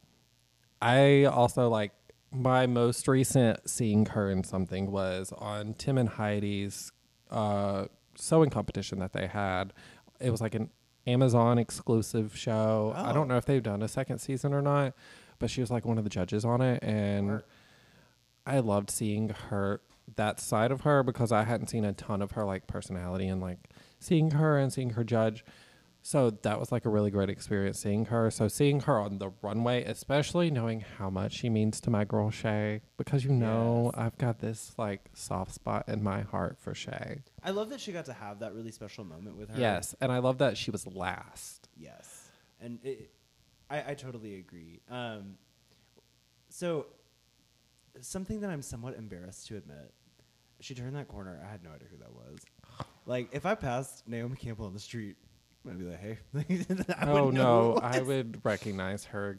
I also like my most recent seeing her in something was on Tim and Heidi's uh sewing competition that they had. It was like an Amazon exclusive show. I Oh. don't know if they've done a second season or not, but she was like one of the judges on it and. I loved seeing her that side of her because I hadn't seen a ton of her like personality and like seeing her and seeing her judge. So that was like a really great experience seeing her. So seeing her on the runway, especially knowing how much she means to my girl Shea, because you know Yes. I've got this like soft spot in my heart for Shea. I love that she got to have that really special moment with her. Yes, and I love that she was last. Yes, and it, I, I totally agree. Um, so, something that I'm somewhat embarrassed to admit, she turned that corner. I had no idea who that was. Like, if I passed Naomi Campbell on the street, I'd be like, "Hey." I oh no, I would recognize her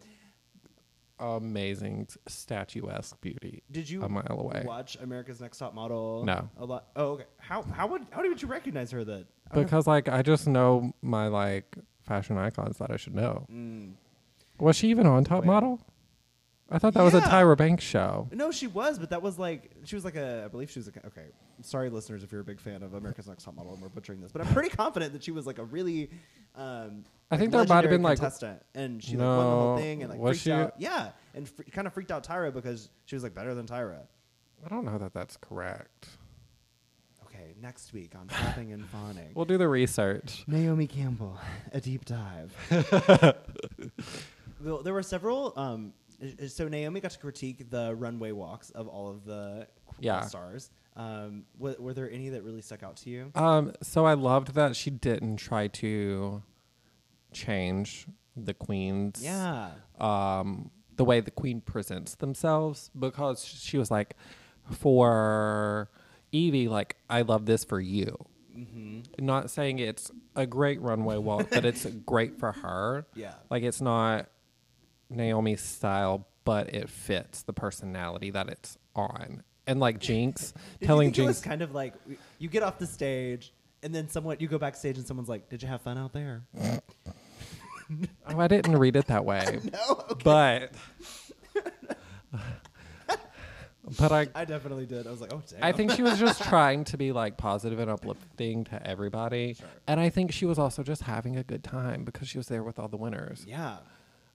amazing statuesque beauty. Did you a mile away. watch America's Next Top Model? No. A lot. Oh, okay. How how would how did you recognize her then? Because like I just know my like fashion icons that I should know. Mm. Was she even on Top Wait. Model? I thought that was a Yeah. Tyra Banks show. No, she was, but that was like she was like a. I believe she was a. Okay, sorry, listeners, if you're a big fan of America's Next Top Model, and we're butchering this, but I'm pretty confident that she was like a really. Um, I think like, there might have legendary been, like- contestant, and she like won the whole No. thing and like Was freaked she? out. Yeah, and fr- kind of freaked out Tyra because she was like better than Tyra. I don't know that that's correct. Okay, next week on Flapping and Fawning. We'll do the research. Naomi Campbell, a deep dive. There were several. Um, so Naomi got to critique the runway walks of all of the Yeah. stars. Um, were, were there any that really stuck out to you? Um, so I loved that she didn't try to change the queens. Yeah. um, the way the queen presents themselves because she was like, for Yvie, like, I love this for you. Mm-hmm. Not saying it's a great runway walk, but it's great for her. Yeah. Like, it's not Naomi's style, but it fits the personality that it's on. And like Jinkx, Did telling you think it was Jinkx, kind of like you get off the stage and then someone you go backstage and someone's like, "Did you have fun out there?" oh, I didn't read it that way. no. Okay. But, but I, I definitely did. I was like, "Oh, damn." I think she was just trying to be like positive and uplifting to everybody. Sure. And I think she was also just having a good time because she was there with all the winners. yeah.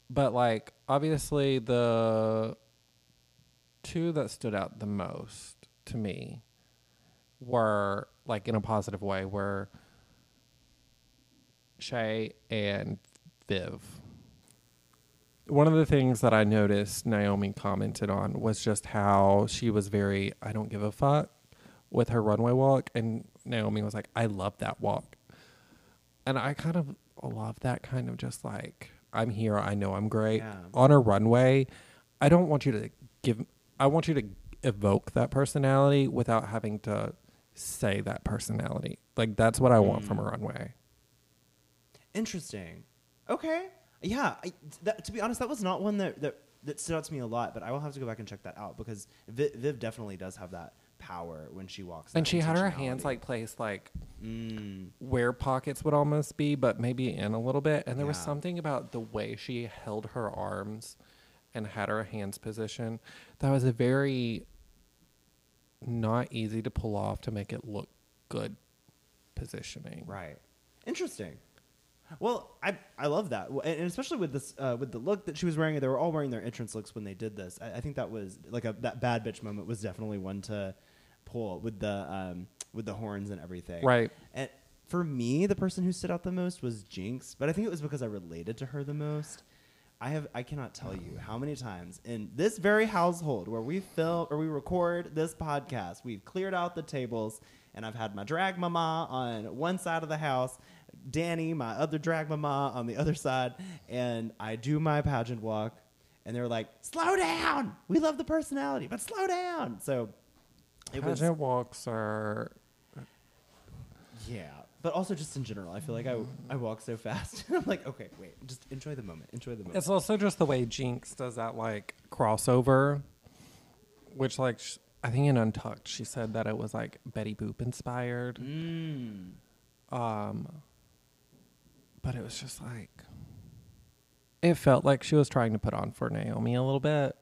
But like obviously the two that stood out the most to me were like in a positive way were Shea and Viv. One of the things that I noticed Naomi commented on was just how she was very I don't give a fuck with her runway walk and Naomi was like I love that walk. And I kind of love that kind of just like I'm here, I know I'm great. Yeah. On a runway, I don't want you to give I want you to evoke that personality without having to say that personality. Like that's what I want from a Mm. runway. Interesting. Okay. Yeah. I, that, to be honest, that was not one that, that that stood out to me a lot, but I will have to go back and check that out because Viv, Viv definitely does have that power when she walks. And she had her hands like placed like Mm, where pockets would almost be, but maybe in a little bit. And there was something about the way she held her arms and had her hands positioned that was a very not easy to pull off to make it look good positioning. right. Interesting. Well, I I love that, and especially with this uh, with the look that she was wearing. They were all wearing their entrance looks when they did this. I, I think that was like a that bad bitch moment was definitely one to pull with the um, with the horns and everything. Right. And for me, the person who stood out the most was Jinkx, but I think it was because I related to her the most. I have I cannot tell you how many times in this very household where we film or we record this podcast, we've cleared out the tables and I've had my drag mama on one side of the house, Danny, my other drag mama on the other side, and I do my pageant walk and they're like, "Slow down. We love the personality, but slow down." So it was Pageant walks are yeah, but also just in general, I feel like I I walk so fast. I'm like, okay, wait, just enjoy the moment. Enjoy the moment. It's also just the way Jinkx does that like crossover, which like sh- I think in Untucked she said that it was like Betty Boop inspired. Mm. Um, but it was just like it felt like she was trying to put on for Naomi a little bit.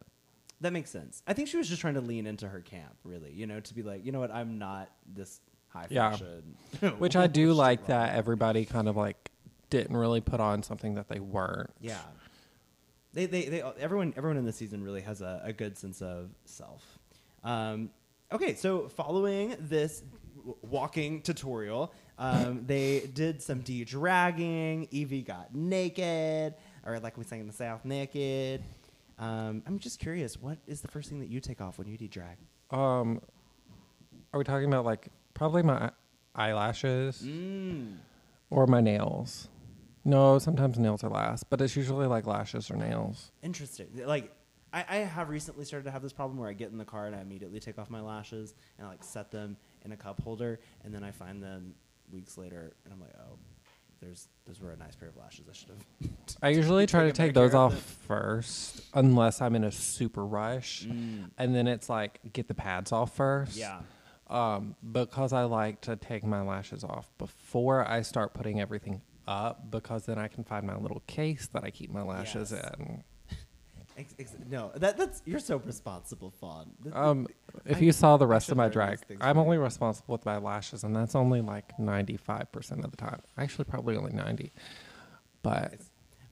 That makes sense. I think she was just trying to lean into her camp, really. You know, to be like, you know what, I'm not this high Yeah. fashion. Which I do like that everybody kind of like didn't really put on something that they weren't. Yeah. They, they, they, everyone, everyone in the season really has a, a good sense of self. Um, okay, so following this walking tutorial, um, they did some de-dragging. Yvie got naked, or like we sang in the South, naked. Um, I'm just curious, what is the first thing that you take off when you de-drag? Um, are we talking about like probably my eyelashes Mm. or my nails? No, sometimes nails are last, but it's usually like lashes or nails. Interesting. Like, I, I have recently started to have this problem where I get in the car and I immediately take off my lashes and I like set them in a cup holder, and then I find them weeks later, and I'm like, oh, there's those were a nice pair of lashes. I should have. I usually try to take those off first, unless I'm in a super rush, Mm. and then it's like get the pads off first. Yeah. Um, because I like to take my lashes off before I start putting everything up, because then I can find my little case that I keep my lashes Yes. in. Ex- ex- no, that that's you're so responsible, Fawn. Um, if I- you saw the rest should of my learn drag, these things I'm from only responsible with my lashes, and that's only like 95% of the time. Actually, probably only 90. But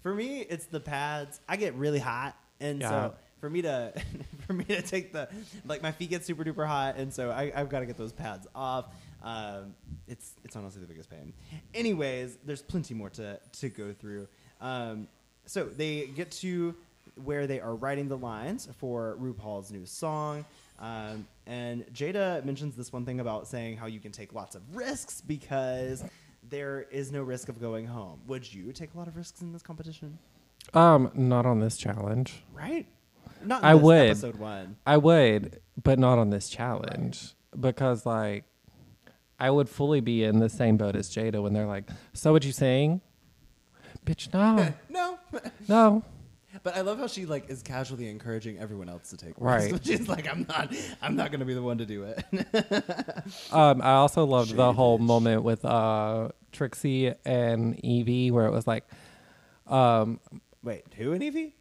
For me, it's the pads. I get really hot, and Yeah. so for me to for me to take the like my feet get super duper hot, and so I, I've got to get those pads off. Um, it's it's honestly the biggest pain. Anyways, there's plenty more to to go through. Um, so they get to where they are writing the lines for RuPaul's new song. Um, and Jada mentions this one thing about saying how you can take lots of risks because there is no risk of going home. Would you take a lot of risks in this competition? um, not on this challenge. Right? Not in I would. episode one. I would, but not on this challenge because like I would fully be in the same boat as Jada when they're like, "So what you saying?" Bitch, no, no. no. But I love how she like is casually encouraging everyone else to take Right. risks. She's like, I'm not I'm not gonna be the one to do it. Um, I also loved the Shady whole bitch. moment with uh Trixie and Yvie where it was like, um, Wait, who and Yvie?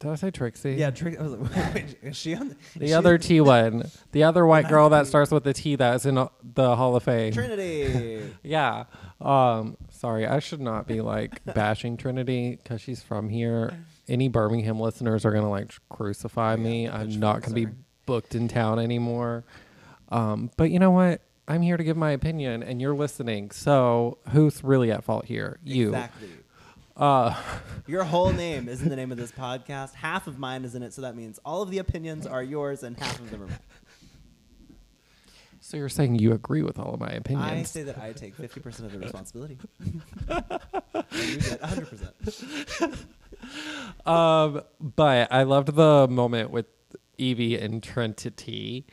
Did I say Trixie? Yeah, was like, is she on the, The she- other T one, the other white girl that starts with the T that is in the Hall of Fame. Trinity. Yeah. Um. Sorry, I should not be like bashing Trinity because she's from here. Any Birmingham listeners are gonna like crucify me. the I'm not gonna be booked in town anymore. Um. But you know what? I'm here to give my opinion, and you're listening. So who's really at fault here? You. Exactly. Uh. Your whole name is in the name of this podcast. Half of mine is in it, so that means all of the opinions are yours and half of them are mine. So you're saying you agree with all of my opinions? I say that I take 50% of the responsibility. and you get 100%. Um, but I loved the moment with Yvie and Trinity,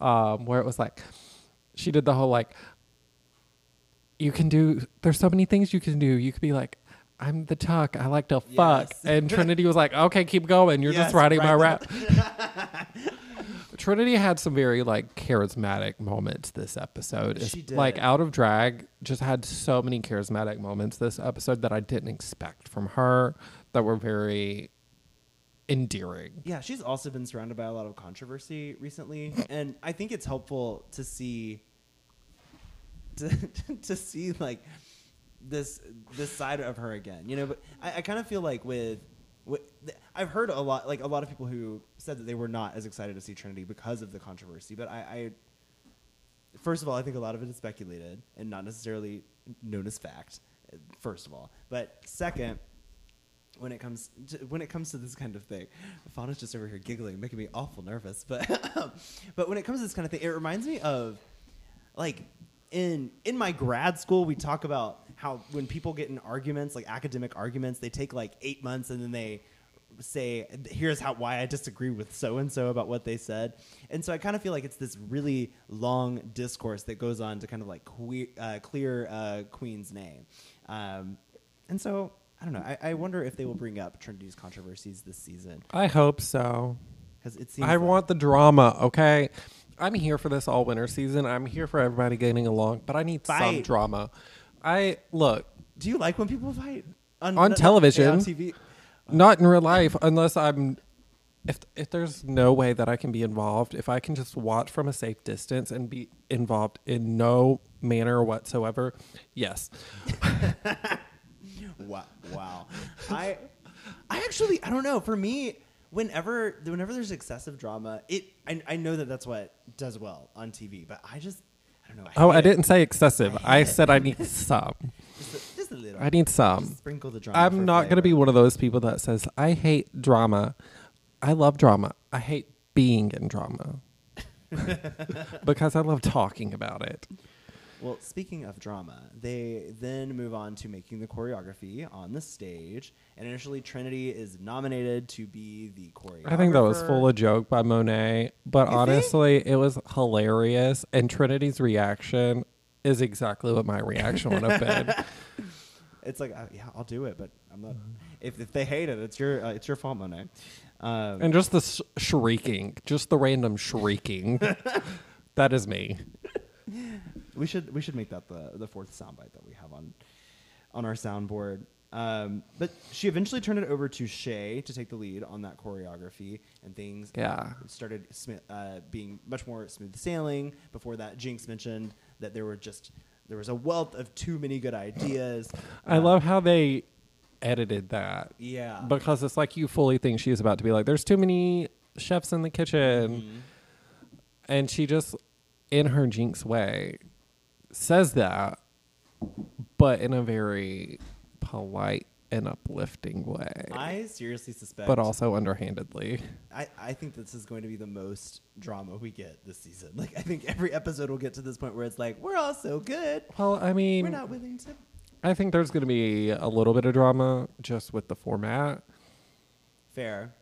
um, where it was like she did the whole like you can do. There's so many things you can do. You could be like. I'm the tuck. I like to fuck. Yes. And Trinity was like, okay, keep going. You're Yes, just writing my right rap. Trinity had some very like charismatic moments this episode. It's, She did. Like out of drag, just had so many charismatic moments this episode that I didn't expect from her that were very endearing. Yeah, she's also been surrounded by a lot of controversy recently, and I think it's helpful to see to, to see like this this side of her again. You know, but I, I kind of feel like with wh- th- I've heard a lot, like a lot of people who said that they were not as excited to see Trinity because of the controversy. But I, I first of all, I think a lot of it is speculated and not necessarily known as fact. First of all, but second, when it comes to, when it comes to this kind of thing, Fauna's just over here giggling, making me awful nervous. But but when it comes to this kind of thing, it reminds me of like in in my grad school we talk about how when people get in arguments like academic arguments they take like eight months and then they say here's how why i disagree with so and so about what they said and so i kind of feel like it's this really long discourse that goes on to kind of like que- uh, clear uh, queen's name um, and so i don't know I, I wonder if they will bring up trinity's controversies this season I hope so. because it seems I like- want the drama, okay? I'm here for this all winter season. I'm here for everybody getting along, but I need some drama. I look, do you like when people fight on, television. on tv not in real life unless I'm if if there's no way that I can be involved, if I can just watch from a safe distance and be involved in no manner whatsoever, yes. Wow, wow. I, I actually, I don't know. For me, whenever, whenever there's excessive drama, it, I, I know that that's what does well on TV. But I just, I. Oh, I didn't say excessive. I I hate it. said I need some. Just a, just a little. I need some. Just sprinkle the drama. I'm not going to be one of those people that says I hate drama. I love drama. I hate being in drama. because I love talking about it. Well, speaking of drama, they then move on to making the choreography on the stage. And initially, Trinity is nominated to be the choreographer. I think that was full of joke by Monét, but You think? honestly, it was hilarious. And Trinity's reaction is exactly what my reaction would have been. It's like, uh, yeah, I'll do it, but I'm not. If, if they hate it, it's your uh, it's your fault, Monét. Um, And just the sh- shrieking, just the random shrieking. that is me. We should we should make that the the fourth soundbite that we have on on our soundboard. Um, but she eventually turned it over to Shea to take the lead on that choreography, and things Yeah. started smi- uh, being much more smooth sailing. Before that, Jinkx mentioned that there were just there was a wealth of too many good ideas. I Uh, love how they edited that. yeah because it's like you fully think she's about to be like, there's too many chefs in the kitchen. Mhm. And she just, in her Jinkx way, says that, but in a very polite and uplifting way, I seriously suspect, but also underhandedly. I, I think this is going to be the most drama we get this season. Like I think every episode will get to this point where it's like we're all so good, Well, I mean, we're not willing to I think there's going to be a little bit of drama just with the format. fair,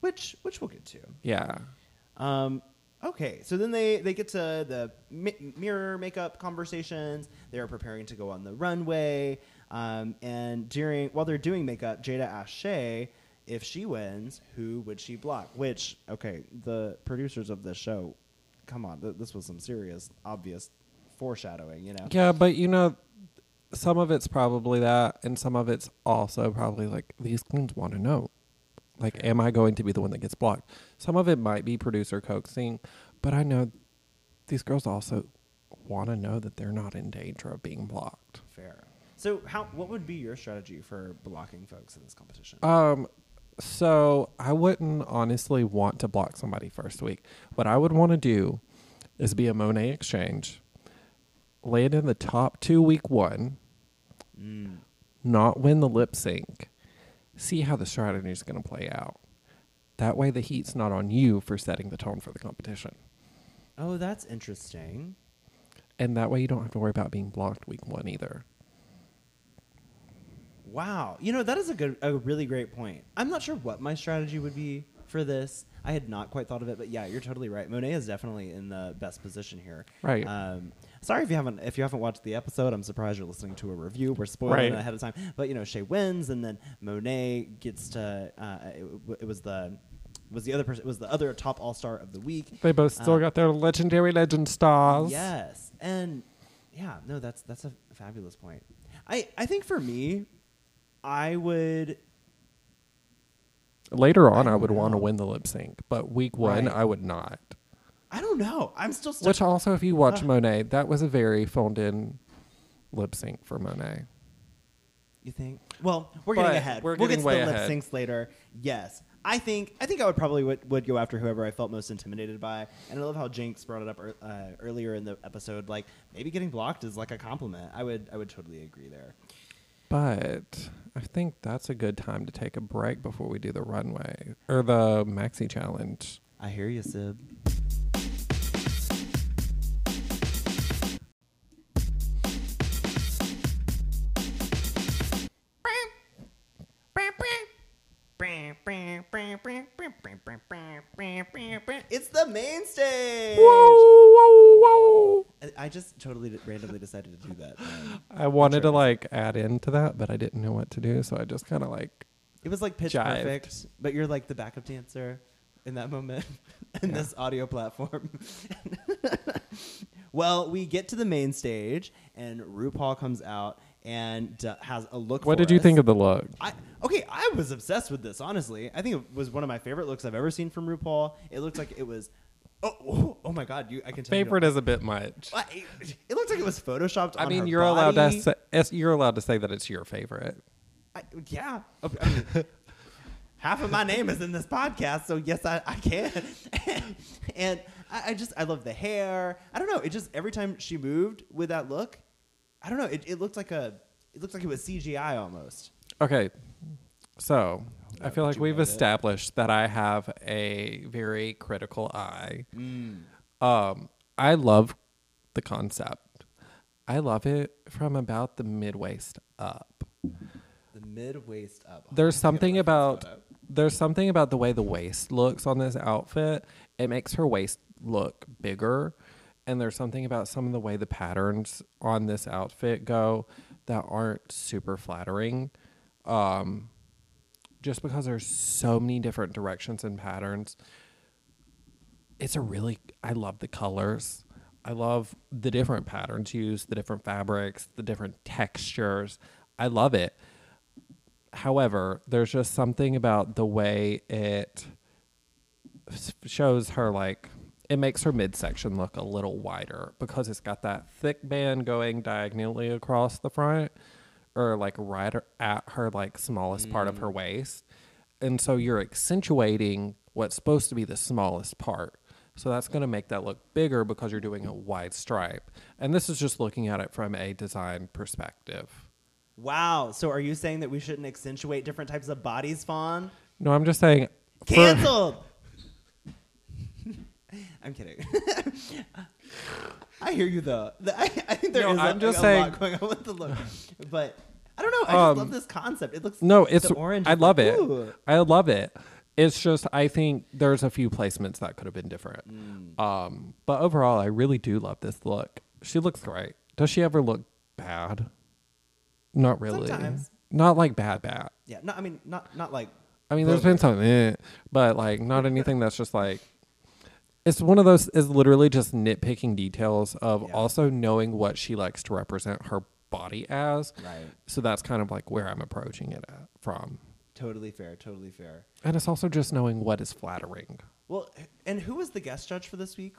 which which we'll get to. Yeah. Um, okay, so then they they get to the mi- mirror makeup conversations. They are preparing to go on the runway, um, and during while they're doing makeup, Jada asks Shea if she wins, who would she block? Which okay, the producers of this show, come on, th- this was some serious, obvious foreshadowing. You know, Yeah, but you know, some of it's probably that, and some of it's also probably like these queens want to know, like, am I going to be the one that gets blocked? Some of it might be producer coaxing, but I know these girls also want to know that they're not in danger of being blocked. fair. So, how what would be your strategy for blocking folks in this competition? Um, so I wouldn't honestly want to block somebody first week. What I would want to do is be a Monét X Change, land in the top two week one, Mm. not win the lip sync, see how the strategy is going to play out. That way, the heat's not on you for setting the tone for the competition. Oh, that's interesting. And that way, you don't have to worry about being blocked week one either. Wow, you know that is a good, a really great point. I'm not sure what my strategy would be for this. I had not quite thought of it, but yeah, you're totally right. Monét is definitely in the best position here. Right. Um, sorry if you haven't if you haven't watched the episode. I'm surprised you're listening to a review. We're spoiling Right. it ahead of time. But you know, Shea wins, and then Monét gets to. Uh, it, it was the was the other person. It was the other top all star of the week. They both still Uh, got their legendary legend stars. Yes, and yeah, no, that's that's a fabulous point. I I think for me, I would. Later on, I I, would want to win the lip sync, but week one, Right. I would not. I don't know. I'm still stuck. Which also, if you watch. Monét, that was a very phoned in lip sync for Monét. You think? Well, we're getting ahead. we're we'll getting get to way the lip syncs later. Yes. I think I think I would probably would, would go after whoever I felt most intimidated by, and I love how Jinkx brought it up ear- uh, earlier in the episode. Like maybe getting blocked is like a compliment. I would I would totally agree there. But I think that's a good time to take a break before we do the runway or the maxi challenge. I hear you, Sib. It's the main stage. Whoa, whoa, whoa. I- just totally randomly decided to do that. Um, I wanted to like add into that, but I didn't know what to do, so I just kind of like it was like pitch Jived. perfect, but you're like the backup dancer in that moment in Yeah. this audio platform. well, we get to the main stage, and RuPaul comes out and uh, has a look. What did you us. think of the look? I okay, I was obsessed with this. Honestly, I think it was one of my favorite looks I've ever seen from RuPaul. It looked like it was. Oh, oh, oh my God! You, I can tell. Favorite is a bit much. I- It looked like it was photoshopped. I on mean, you're allowed to say, you're allowed to say that it's your favorite. I, yeah. Okay, I mean, half of my name is in this podcast, so yes, I, I can. and I, I just, I love the hair. I don't know. It just, every time she moved with that look, I don't know. It, it looked like a, it looked like it was CGI almost. Okay, so I feel like we've established that I have a very critical eye. Mm. Um, I love the concept. I love it from about the mid waist up. The mid waist up. Oh, There's something about there's something about the way the waist looks on this outfit. It makes her waist look bigger. And there's something about some of the way the patterns on this outfit go that aren't super flattering. Um, just because there's so many different directions and patterns. It's a really I love the colors. I love the different patterns used, the different fabrics, the different textures. I love it. However, there's just something about the way it shows her like it makes her midsection look a little wider because it's got that thick band going diagonally across the front or like right at her like smallest part of her mm. waist. And so you're accentuating what's supposed to be the smallest part. So that's going to make that look bigger because you're doing a wide stripe. And this is just looking at it from a design perspective. Wow. So are you saying that we shouldn't accentuate different types of bodies, Fawn? No, I'm just saying for- Cancelled. I'm kidding. I hear you though. The- I, I think there No, is a, I'm just a saying- lot going on with the look, but I don't know. I just Um, love this concept. It looks No, it's orange. I love like, it. ooh. I love it. It's just I think there's a few placements that could have been different. Mm. Um, but overall, I really do love this look. She looks great. Does she ever look bad? Not really. Sometimes. Not like bad bad. Yeah. No, I mean not not like. I mean, there's been some, eh, but like not anything that's just like. It's one of those. Is literally just nitpicking details of Yeah. also knowing what she likes to represent her body as. Right. So that's kind of like where I'm approaching it at, from. Totally fair. Totally fair. And it's also just knowing what is flattering. Well, and who was the guest judge for this week?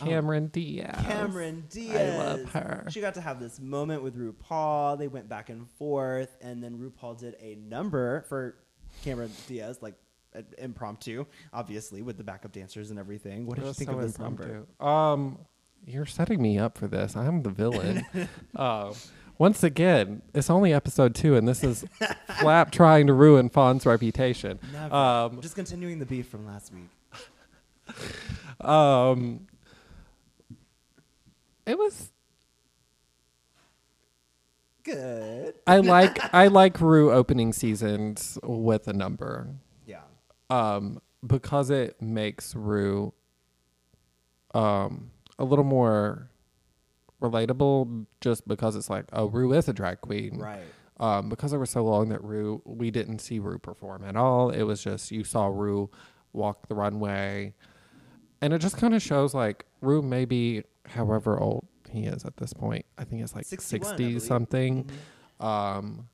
Oh. Cameron Diaz. Cameron Diaz. I love her. She got to have this moment with RuPaul. They went back and forth, and then RuPaul did a number for Cameron Diaz, like impromptu, obviously with the backup dancers and everything. What did you think of this number? Um, you're setting me up for this. I'm the villain. uh, once again, it's only episode two, and this is Flap trying to ruin Fawn's reputation. Never. Um, Just continuing the beef from last week. um, it was. Good. I like I like Ru opening seasons with a number. Um, because it makes Ru um, a little more relatable just because it's like, oh, Ru is a drag queen. Right. Um, because it was so long that Ru, we didn't see Ru perform at all. It was just, you saw Ru walk the runway. And it just kind of shows like Ru may be however old he is at this point. I think it's like 60 believe. something. Mhm. Um,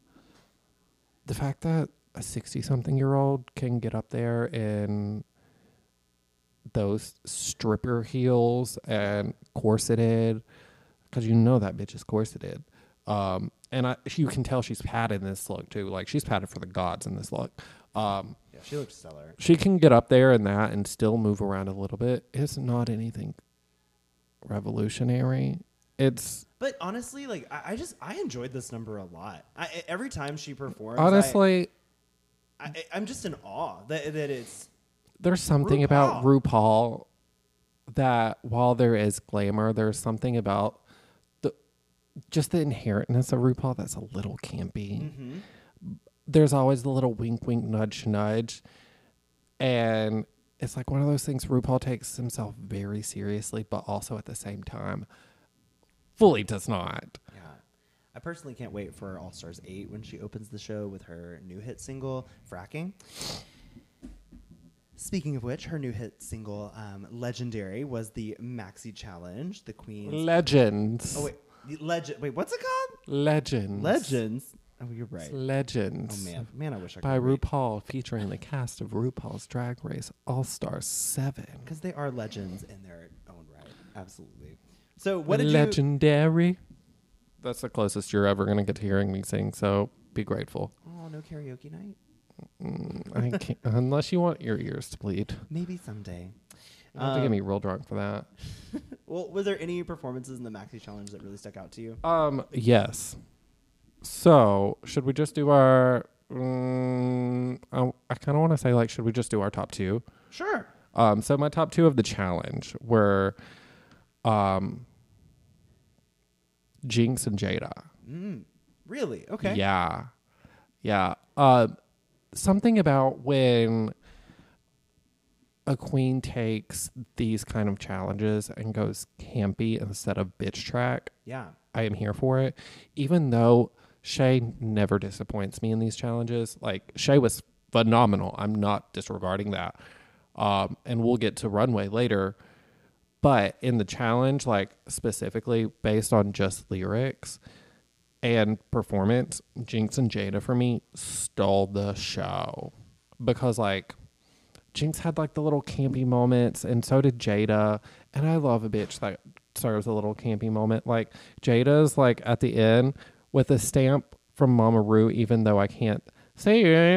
the fact that a 60 something year old can get up there in those stripper heels and corseted, because you know that bitch is corseted, um, and I, you can tell she's padded in this look too. Like she's padded for the gods in this look. Um, Yeah, she looked stellar. she can get up there in that and still move around a little bit. It's not anything revolutionary. It's But honestly, like I, I just I enjoyed this number a lot. I, every time she performs, I- honestly I, I'm just in awe that that it's there's something about RuPaul. RuPaul that while there is glamour, there's something about the just the inherentness of RuPaul that's a little campy. Mm-hmm. There's always the little wink, wink, nudge, nudge, and it's like one of those things. RuPaul takes himself very seriously, but also at the same time, fully does not. I personally can't wait for All Stars eight when she opens the show with her new hit single "Fracking." Speaking of which, her new hit single um, "Legendary" was the Maxi Challenge. The Queen's Legends. oh wait, legend. Wait, what's it called? Legends. Legends. Oh, you're It's right. Legends. Oh man, man, I wish I could. By RuPaul, featuring the cast of RuPaul's Drag Race All Star 7. because they are legends in their own right. Absolutely. So what did you? Legendary. That's the closest you're ever going to get to hearing me sing, so be grateful. Oh, no karaoke night. Mm, I can't, unless you want your ears to bleed. Maybe someday. You have to get Um, me real drunk for that. Well, was there any performances in the Maxi Challenge that really stuck out to you? Um, yes. So, should we just do our. Mm, I, I kind of want to say, like, should we just do our top two? Sure. Um, so my top two of the challenge were um Jinkx and Jada. Mm, really? Okay. Yeah. Yeah. Uh something about when a queen takes these kind of challenges and goes campy instead of bitch track. Yeah. I am here for it. Even though Shea never disappoints me in these challenges. Like Shea was phenomenal. I'm not disregarding that. Um, and we'll get to runway later. But in the challenge, like specifically based on just lyrics and performance, Jinkx and Jada for me stole the show. Because like Jinkx had like the little campy moments, and so did Jada. And I love a bitch that serves a little campy moment. Like Jada's like at the end with a stamp from Mama Ru, even though I can't say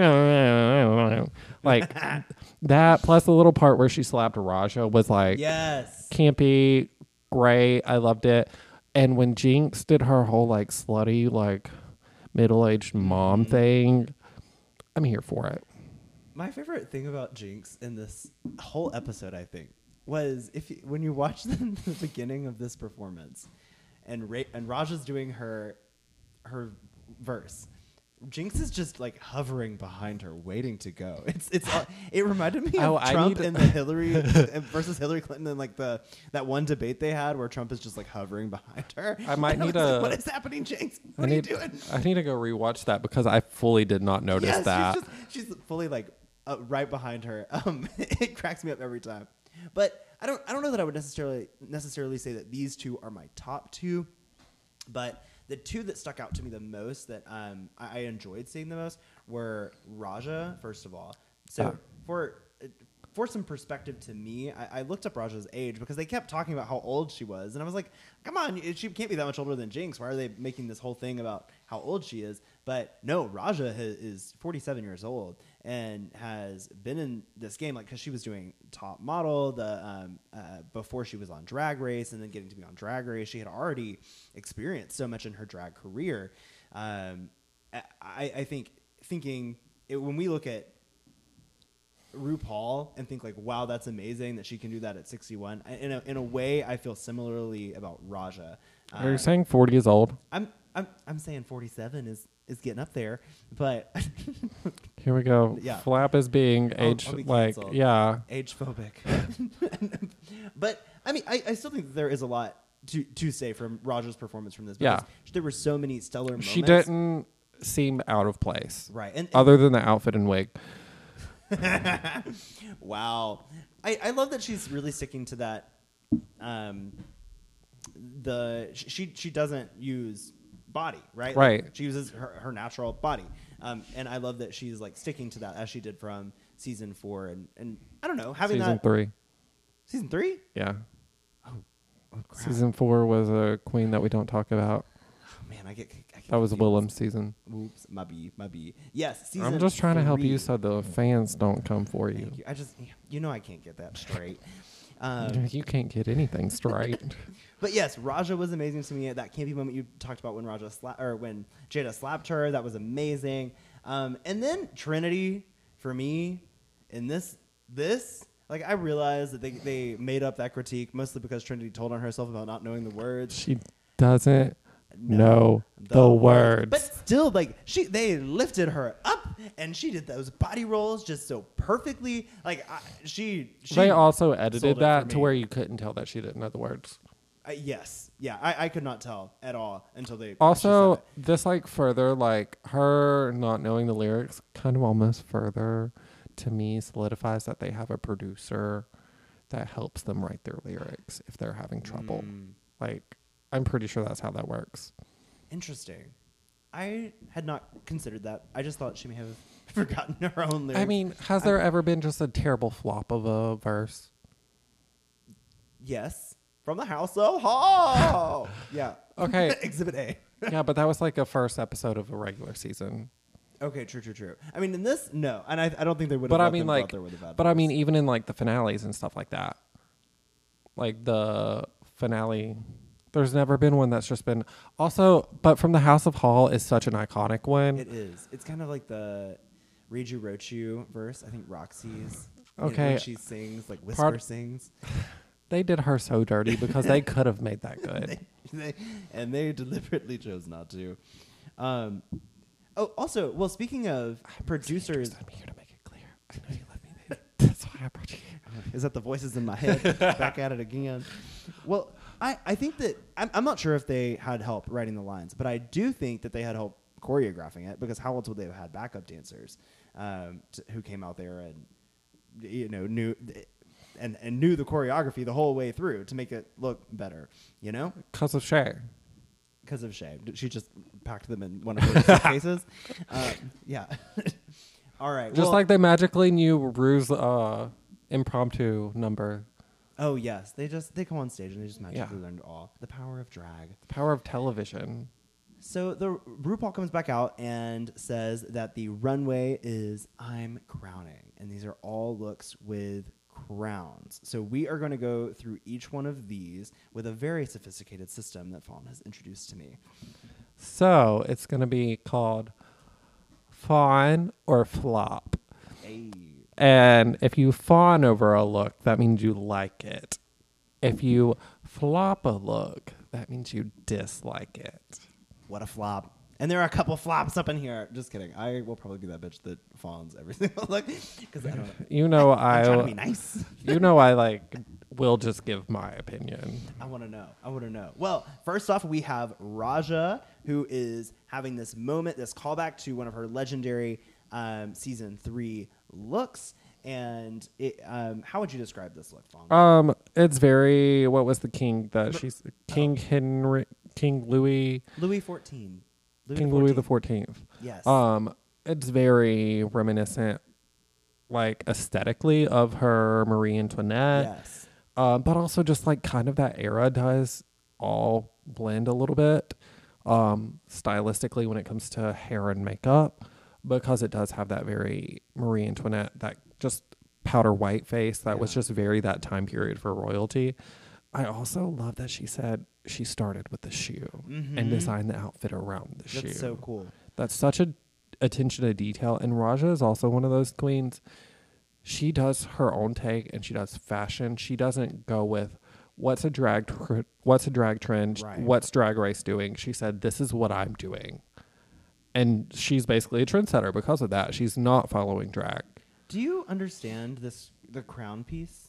like that. Plus the little part where she slapped Raja was like Yes. campy, great. I loved it. And when Jinkx did her whole like slutty, like middle aged mom mm-hmm. thing, I'm here for it. My favorite thing about Jinkx in this whole episode, I think, was if you, when you watch the, the beginning of this performance, and Ra- and Raja's doing her her verse. Jinkx is just like hovering behind her, waiting to go. It's it's all- it reminded me Oh, of I Trump and the Hillary versus Hillary Clinton and like the that one debate they had where Trump is just like hovering behind her. I might And need was like, a- what is happening, Jinkx? What I are need, you doing? I need to go rewatch that because I fully did not notice yes, that. She's, just, she's fully like uh, right behind her. Um, it cracks me up every time. But I don't I don't know that I would necessarily necessarily say that these two are my top two. But the two that stuck out to me the most that um, I, I enjoyed seeing the most were Raja, first of all. So Ah. for for some perspective to me, I, I looked up Raja's age because they kept talking about how old she was, and I was like, "Come on, she can't be that much older than Jinkx. Why are they making this whole thing about how old she is?" But no, Raja ha- is 47 years old and has been in this game like because she was doing top model the um, uh, before she was on Drag Race and then getting to be on Drag Race. She had already experienced so much in her drag career. Um, I, I think thinking it, when we look at RuPaul and think like, wow, that's amazing that she can do that at 61. I- In a, in a way, I feel similarly about Raja. Are you Uh, saying 40 is old? I'm, I'm, I'm saying 47 is, is getting up there, but Here we go. Yeah. Flap is being I'll- age I'll be like yeah. age phobic. but I mean, I, I still think there is a lot to, to say from Raja's performance from this. Yeah. because There were so many stellar moments. She didn't seem out of place. Right. And, and Other than the outfit and wig. wow. I, I love that she's really sticking to that. Um, the she she doesn't use body, right? Right. Like, she uses her, her natural body. Um, and I love that she's like sticking to that as she did from season four. And, and I don't know, having that. Season that three. season three. Yeah. Oh, crap. Season four was a queen that we don't talk about. Oh, man, I get I get That was. Willam's season. Oops, my B, my B. Yes, season I'm just trying to help you so the fans don't come for you. You. I just, you know, I can't get that straight. Um, you can't get anything straight. but yes, Raja was amazing to me. That campy moment you talked about when Raja sla- or when Jada slapped her, that was amazing. Um, and then Trinity for me in this this like I realized that they they made up that critique mostly because Trinity told on herself about not knowing the words. she doesn't know the, the words. But still, like she, they lifted her up, and she did those body rolls just so perfectly. Like I, she, she, they also edited that to where you couldn't tell that she didn't know the words. uh, yes, yeah, I, I could not tell at all until they. Also, this like further like her not knowing the lyrics kind of almost further to me solidifies that they have a producer that helps them write their lyrics if they're having trouble. Mm, Like I'm pretty sure that's how that works. interesting. I had not considered that. I just thought she may have forgotten her own lyrics. I mean, has there ever been just a terrible flop of a verse? yes, from the house of Hall. yeah. Okay. Exhibit A. yeah, but that was like a first episode of a regular season. Okay, true, true, true. I mean, in this, no, and I, I don't think they would. have But I mean, them go out like, there with a bad but I mean, even in like the finales and stuff like that, like the finale, there's never been one that's just been. Also, but from the House of Hall is such an iconic one. It is. It's kind of like the Riju Rochu verse. I think Roxxxy's. Okay. When she sings, like whisper Part- sings. they did her so dirty because they could have made that good. they, they, and they deliberately chose not to. Um, oh, also, well, speaking of producers, I'm here to make it clear. I know you love me. babe. That's why I brought you here. is that the voices in my head back at it again? Well, I, I think that I'm, I'm not sure if they had help writing the lines, but I do think that they had help choreographing it because how else would they have had backup dancers um, t- who came out there and you know knew and, and knew the choreography the whole way through to make it look better, you know? Because of Shea. because of Shea. She just packed them in one of her cases. um, yeah. All right. Just well- like they magically knew Ru's uh, impromptu number. Oh yes, they just they come on stage and they just magically Yeah. learned all the power of drag. The power of television. So the RuPaul comes back out and says that the runway is I'm crowning, and these are all looks with crowns. So we are going to go through each one of these with a very sophisticated system that Fawn has introduced to me. So it's going to be called fawn or flop. Hey. And if you fawn over a look, that means you like it. If you flop a look, that means you dislike it. What a flop. And there are a couple flops up in here. Just kidding. I will probably be that bitch that fawns every single look because I don't know. You know I'm trying to be nice. you know I like will just give my opinion. I want to know. I want to know. Well, first off, we have Raja, who is having this moment, this callback to one of her legendary um, season three looks. And it, um, how would you describe this look, Fawn? Um it's very what was the king that she's King Henry King Louis Louis fourteen. Louis King Louis the 14th. Yes. Um, it's very reminiscent, like aesthetically, of her Marie Antoinette. yes. Um, but also just like kind of that era does all blend a little bit, um, stylistically when it comes to hair and makeup, because it does have that very Marie Antoinette, that just powder white face that was just very that time period for royalty. I also love that she said she started with the shoe and Mhm. designed the outfit around the shoe. That's so cool. That's such a attention to detail. And Raja is also one of those queens. She does her own take and she does fashion. She doesn't go with what's a drag tr- what's a drag trend, Right. what's drag race doing. She said this is what I'm doing. And she's basically a trendsetter because of that. She's not following drag. Do you understand this? The crown piece.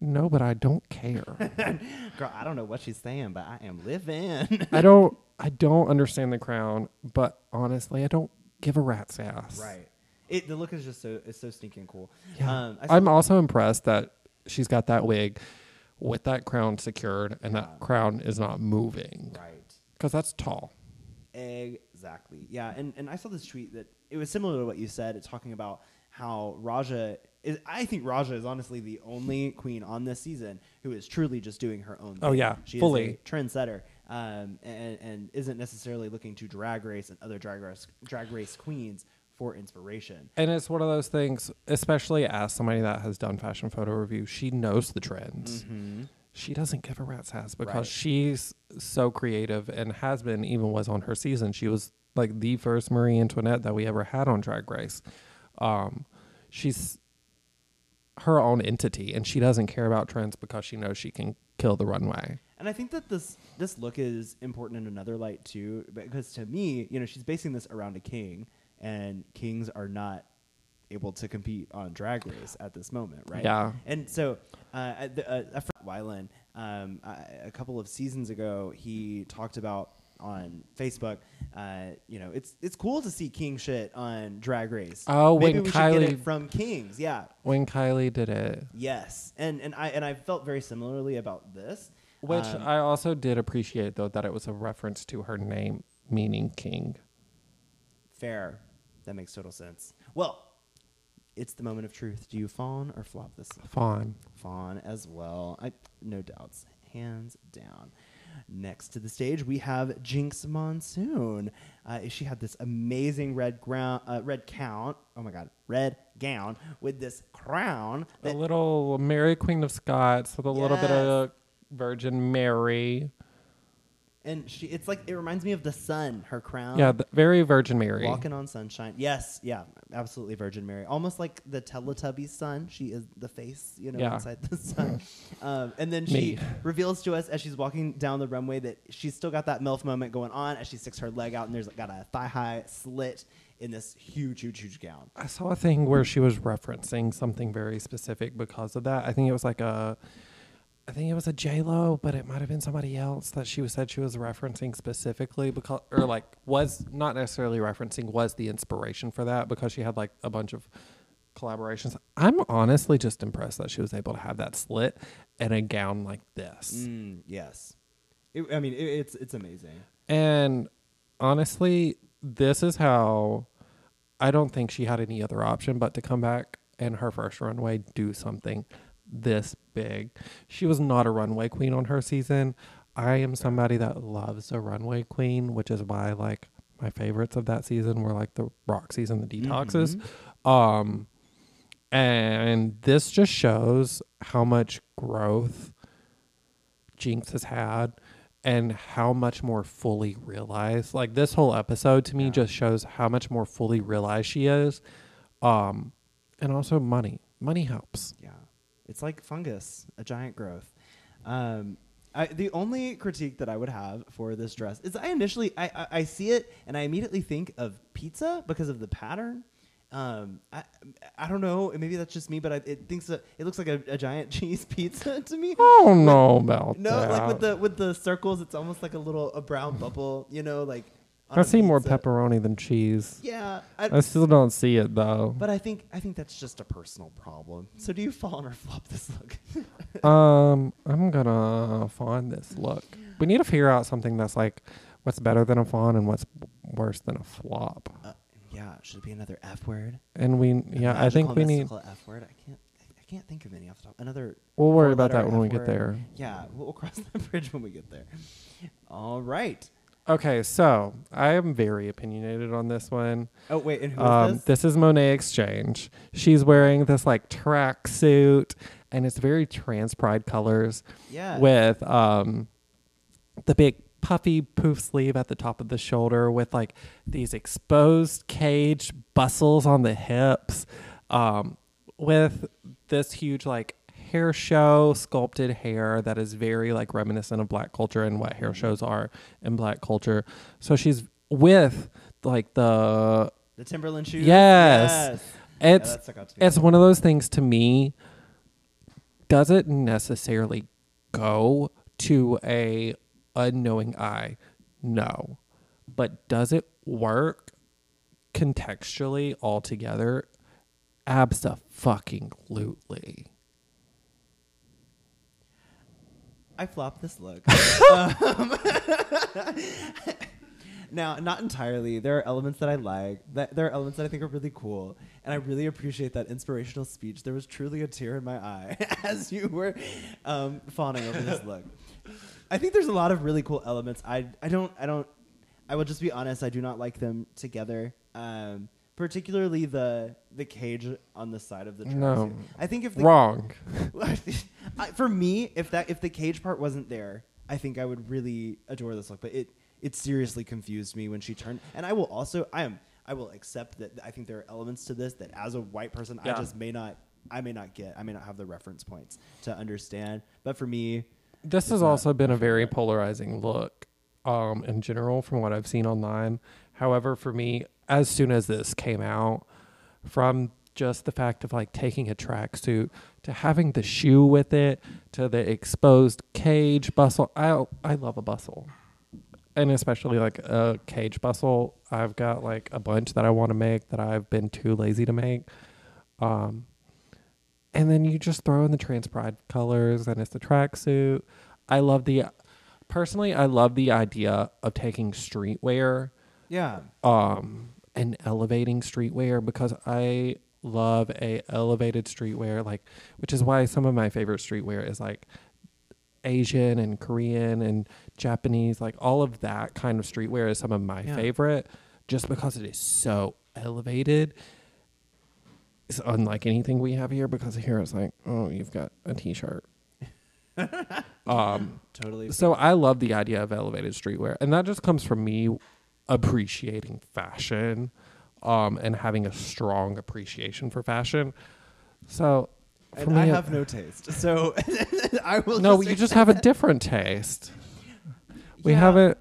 No, but I don't care. Girl, I don't know what she's saying, but I am living. I don't I don't understand the crown, but honestly, I don't give a rat's ass. right. It the look is just so it's so stinking cool. Yeah. Um, I'm also impressed that she's got that wig with that crown secured and Yeah. that crown is not moving right. because that's tall. Exactly. Yeah, and and I saw this tweet that it was similar to what you said. It's talking about how Raja is, I think Raja is honestly the only queen on this season who is truly just doing her own. Thing. Oh, yeah, she is fully. a trendsetter, um, and and isn't necessarily looking to drag race and other drag race drag race queens for inspiration. And it's one of those things, especially as somebody that has done Fashion Photo RuView, she knows the trends. She doesn't give a rat's ass because Right. she's so creative and has been, even was on her season. She was like the first Marie Antoinette that we ever had on Drag Race. Um, she's her own entity and she doesn't care about trends because she knows she can kill the runway. And I think that this this look is important in another light too, because to me, you know, she's basing this around a king, and kings are not able to compete on Drag Race at this moment, right? Yeah. And so, uh, the, uh, a friend, Wylan, um, I, a couple of seasons ago, he talked about on Facebook, uh, you know, it's it's cool to see king shit on Drag Race. Oh, maybe when we should get Kylie- it from kings, yeah. When Kylie did it, Yes, and and I and I felt very similarly about this. which Um, I also did appreciate though that it was a reference to her name meaning king. Fair. That makes total sense. Well, it's the moment of truth. Do you fawn or flop this? Fawn. Fawn as well. I no doubts. Hands down. Next to the stage, we have Jinkx Monsoon. Uh, she had this amazing red ground, uh, red count. Oh my God, red gown with this crown. A little Mary Queen of Scots with a little bit of Virgin Mary. And she, it's like it reminds me of the sun. Her crown. Yeah, very Virgin Mary. Walking on sunshine. Yes, yeah, absolutely Virgin Mary. Almost like the Teletubbies sun. She is the face, you know, Yeah. inside the sun. um, and then she Me. reveals to us as she's walking down the runway that she's still got that MILF moment going on as she sticks her leg out and there's got a thigh high slit in this huge, huge, huge gown. I saw a thing where she was referencing something very specific because of that. I think it was like a, I think it was a J Lo, but it might have been somebody else that she was said she was referencing specifically because, or like was not necessarily referencing was the inspiration for that because she had like a bunch of collaborations. I'm honestly just impressed that she was able to have that slit and a gown like this. Mm, yes. It, I mean, it, it's it's amazing. And honestly, this is how I don't think she had any other option but to come back and her first runway do something this big. She was not a runway queen on her season. I am somebody that loves a runway queen, which is why like my favorites of that season were like the Roxxxy's and the Detoxes. Um and this just shows how much growth Jinkx has had and how much more fully realized. Like this whole episode to me Yeah. just shows how much more fully realized she is. Um and also money. Money helps. Yeah, it's like fungus, a giant growth. Um, I, the only critique that I would have for this dress is I initially I, I, I see it and I immediately think of pizza because of the pattern. Um, I I don't know, maybe that's just me, but I, it thinks that it looks like a, a giant cheese pizza to me. I don't know about No, that. like with the with the circles, it's almost like a little a brown bubble, you know, like. I see more pizza. pepperoni than cheese. Yeah, I, I still don't see it though. but I think I think that's just a personal problem. So do you fall or flop this look? Um, I'm gonna fawn this look. We need to figure out something that's like what's better than a fawn and what's worse than a flop. Uh, yeah, should it be another F word? And we, A yeah, I think we need. F word. I can't. I can't think of any off the top. Another. We'll worry about that when we get word. there. Yeah, we'll, we'll cross that bridge when we get there. All right. Okay, so I am very opinionated on this one. Oh wait, and who is Um, this? this is Monét X Change. She's wearing this like track suit, and it's very trans pride colors Yeah. with um, the big puffy poof sleeve at the top of the shoulder with like these exposed cage bustles on the hips, um, with this huge like hair show sculpted hair that is very like reminiscent of black culture and what hair mm-hmm. shows are in black culture. So she's with like the the Timberland shoes. Yes. Yes. It's that stuck out to me. it's one of those things to me doesn't necessarily go to a unknowing eye no but does it work contextually altogether absolutely I flopped this look. um, Now, not entirely. There are elements that I like. That there are elements that I think are really cool, and I really appreciate that inspirational speech. There was truly a tear in my eye as you were um, fawning over this look. I think there's a lot of really cool elements. I I don't I don't. I will just be honest. I do not like them together. Um, particularly the the cage on the side of the tracksuit. No. I think if the Wrong. I, for me, if that if the cage part wasn't there, I think I would really adore this look. But it it seriously confused me when she turned. And I will also I am I will accept that I think there are elements to this that as a white person I just may not I may not get. I may not have the reference points to understand. But for me, This has also been a very favorite. polarizing look um, in general from what I've seen online. However, for me, as soon as this came out, from just the fact of like taking a tracksuit to having the shoe with it to the exposed cage bustle, I I love a bustle, and especially like a cage bustle. I've got like a bunch that I want to make that I've been too lazy to make. Um, and then you just throw in the trans pride colors and it's the tracksuit. I love the personally I love the idea of taking streetwear yeah, um and elevating streetwear because I love a elevated streetwear like which is why some of my favorite streetwear is like Asian and Korean and Japanese like all of that kind of streetwear is some of my Yeah. favorite just because it is so elevated it's unlike anything we have here because here it's like oh you've got a t-shirt um totally. so I love the idea of elevated streetwear, and that just comes from me appreciating fashion, um, and having a strong appreciation for fashion. So, and I it- have no taste. So I will. no, just you just have a different taste. We Yeah. haven't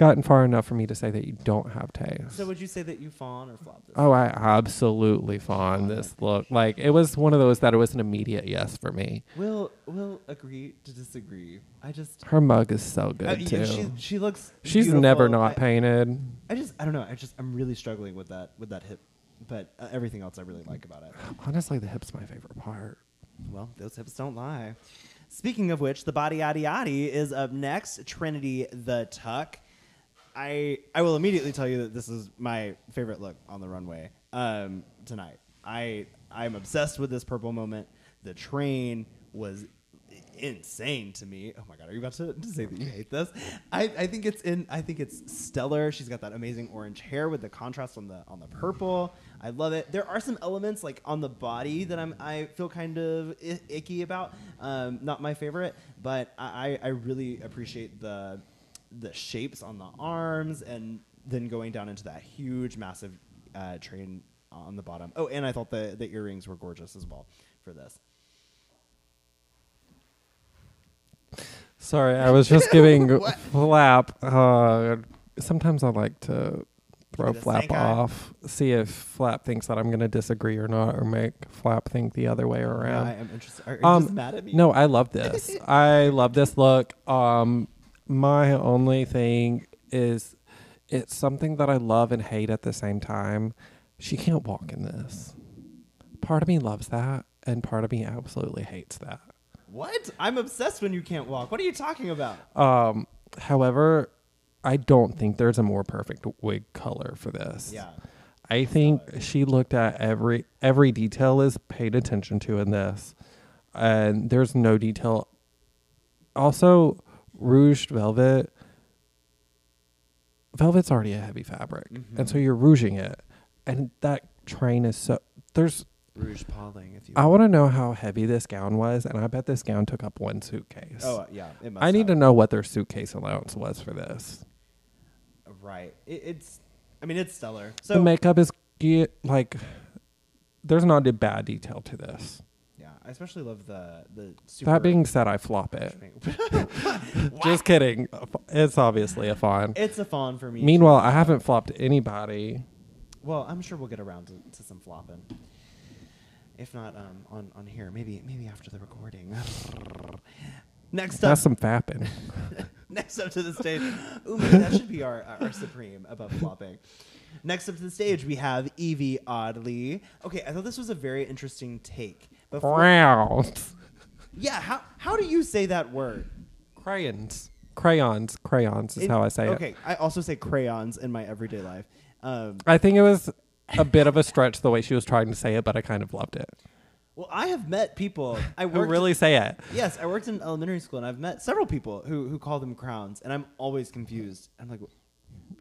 gotten far enough for me to say that you don't have taste. So would you say that you fawn or flop this? Oh, I absolutely fawn this look. Like it was one of those that it was an immediate yes for me. We'll we'll agree to disagree. I just Her mug is so good uh, yeah, too. she she looks. She's beautiful. never not I, painted. I just I don't know. I just I'm really struggling with that with that hip, but uh, everything else I really like about it. Honestly, the hip's my favorite part. Well, those hips don't lie. Speaking of which, the body yaddy yaddy is up next. Trinity the Tuck. I I will immediately tell you that this is my favorite look on the runway um, tonight. I I'm obsessed with this purple moment. The train was insane to me. Oh my god, are you about to, to say that you hate this? I, I think it's in I think it's stellar. She's got that amazing orange hair with the contrast on the on the purple. I love it. There are some elements like on the body that I'm I feel kind of I- icky about. Um, not my favorite, but I, I I really appreciate the the shapes on the arms and then going down into that huge massive uh, train on the bottom. Oh, and I thought the the earrings were gorgeous as well for this. Sorry, I was just giving? Flap. Uh, sometimes I like to throw Give it a Flap off, see if Flap thinks that I'm going to disagree or not, or make Flap think the other way Yeah, around. I am interested. Are you Um, just mad at me? No, I love this. I love this look. Um, my only thing is it's something that I love and hate at the same time. She can't walk in this. Part of me loves that, and part of me absolutely hates that. What? I'm obsessed when you can't walk. What are you talking about? Um, however, I don't think there's a more perfect wig color for this. Yeah. I think she looked at every every detail is paid attention to in this, and there's no detail. Also, Rouge Velvet. Velvet's already a heavy fabric, and mm-hmm. so you're rouging it, and that train is so. There's. Rouge palling, if you. I want to know how heavy this gown was, and I bet this gown took up one suitcase. Oh uh, yeah, it must. I need have. to know what their suitcase allowance was for this. Right. It, it's. I mean, it's stellar. the So makeup is like there's not a bad detail to this. I especially love the the. Super That being said, I flop it. Just kidding. It's obviously a fawn. it's a fawn for me. Meanwhile, too. I haven't flopped anybody. Well, I'm sure we'll get around to, to some flopping. If not um, on on here, maybe maybe after the recording. Next up, That's some fapping. Next up to the stage. Ooh, maybe that should be our, our supreme above flopping. Next up to the stage, we have Yvie Oddly. Okay, I thought this was a very interesting take. Before, Crowns. yeah, how, how do you say that word? Crayons. crayons. Crayons is It- how I say it. Okay, I also say crayons in my everyday life. Um, I think it was a bit of a stretch the way she was trying to say it, but I kind of loved it. well, I have met people. I Who worked really say it? Yes, I worked in elementary school, and I've met several people who who call them crowns, and I'm always confused. I'm like,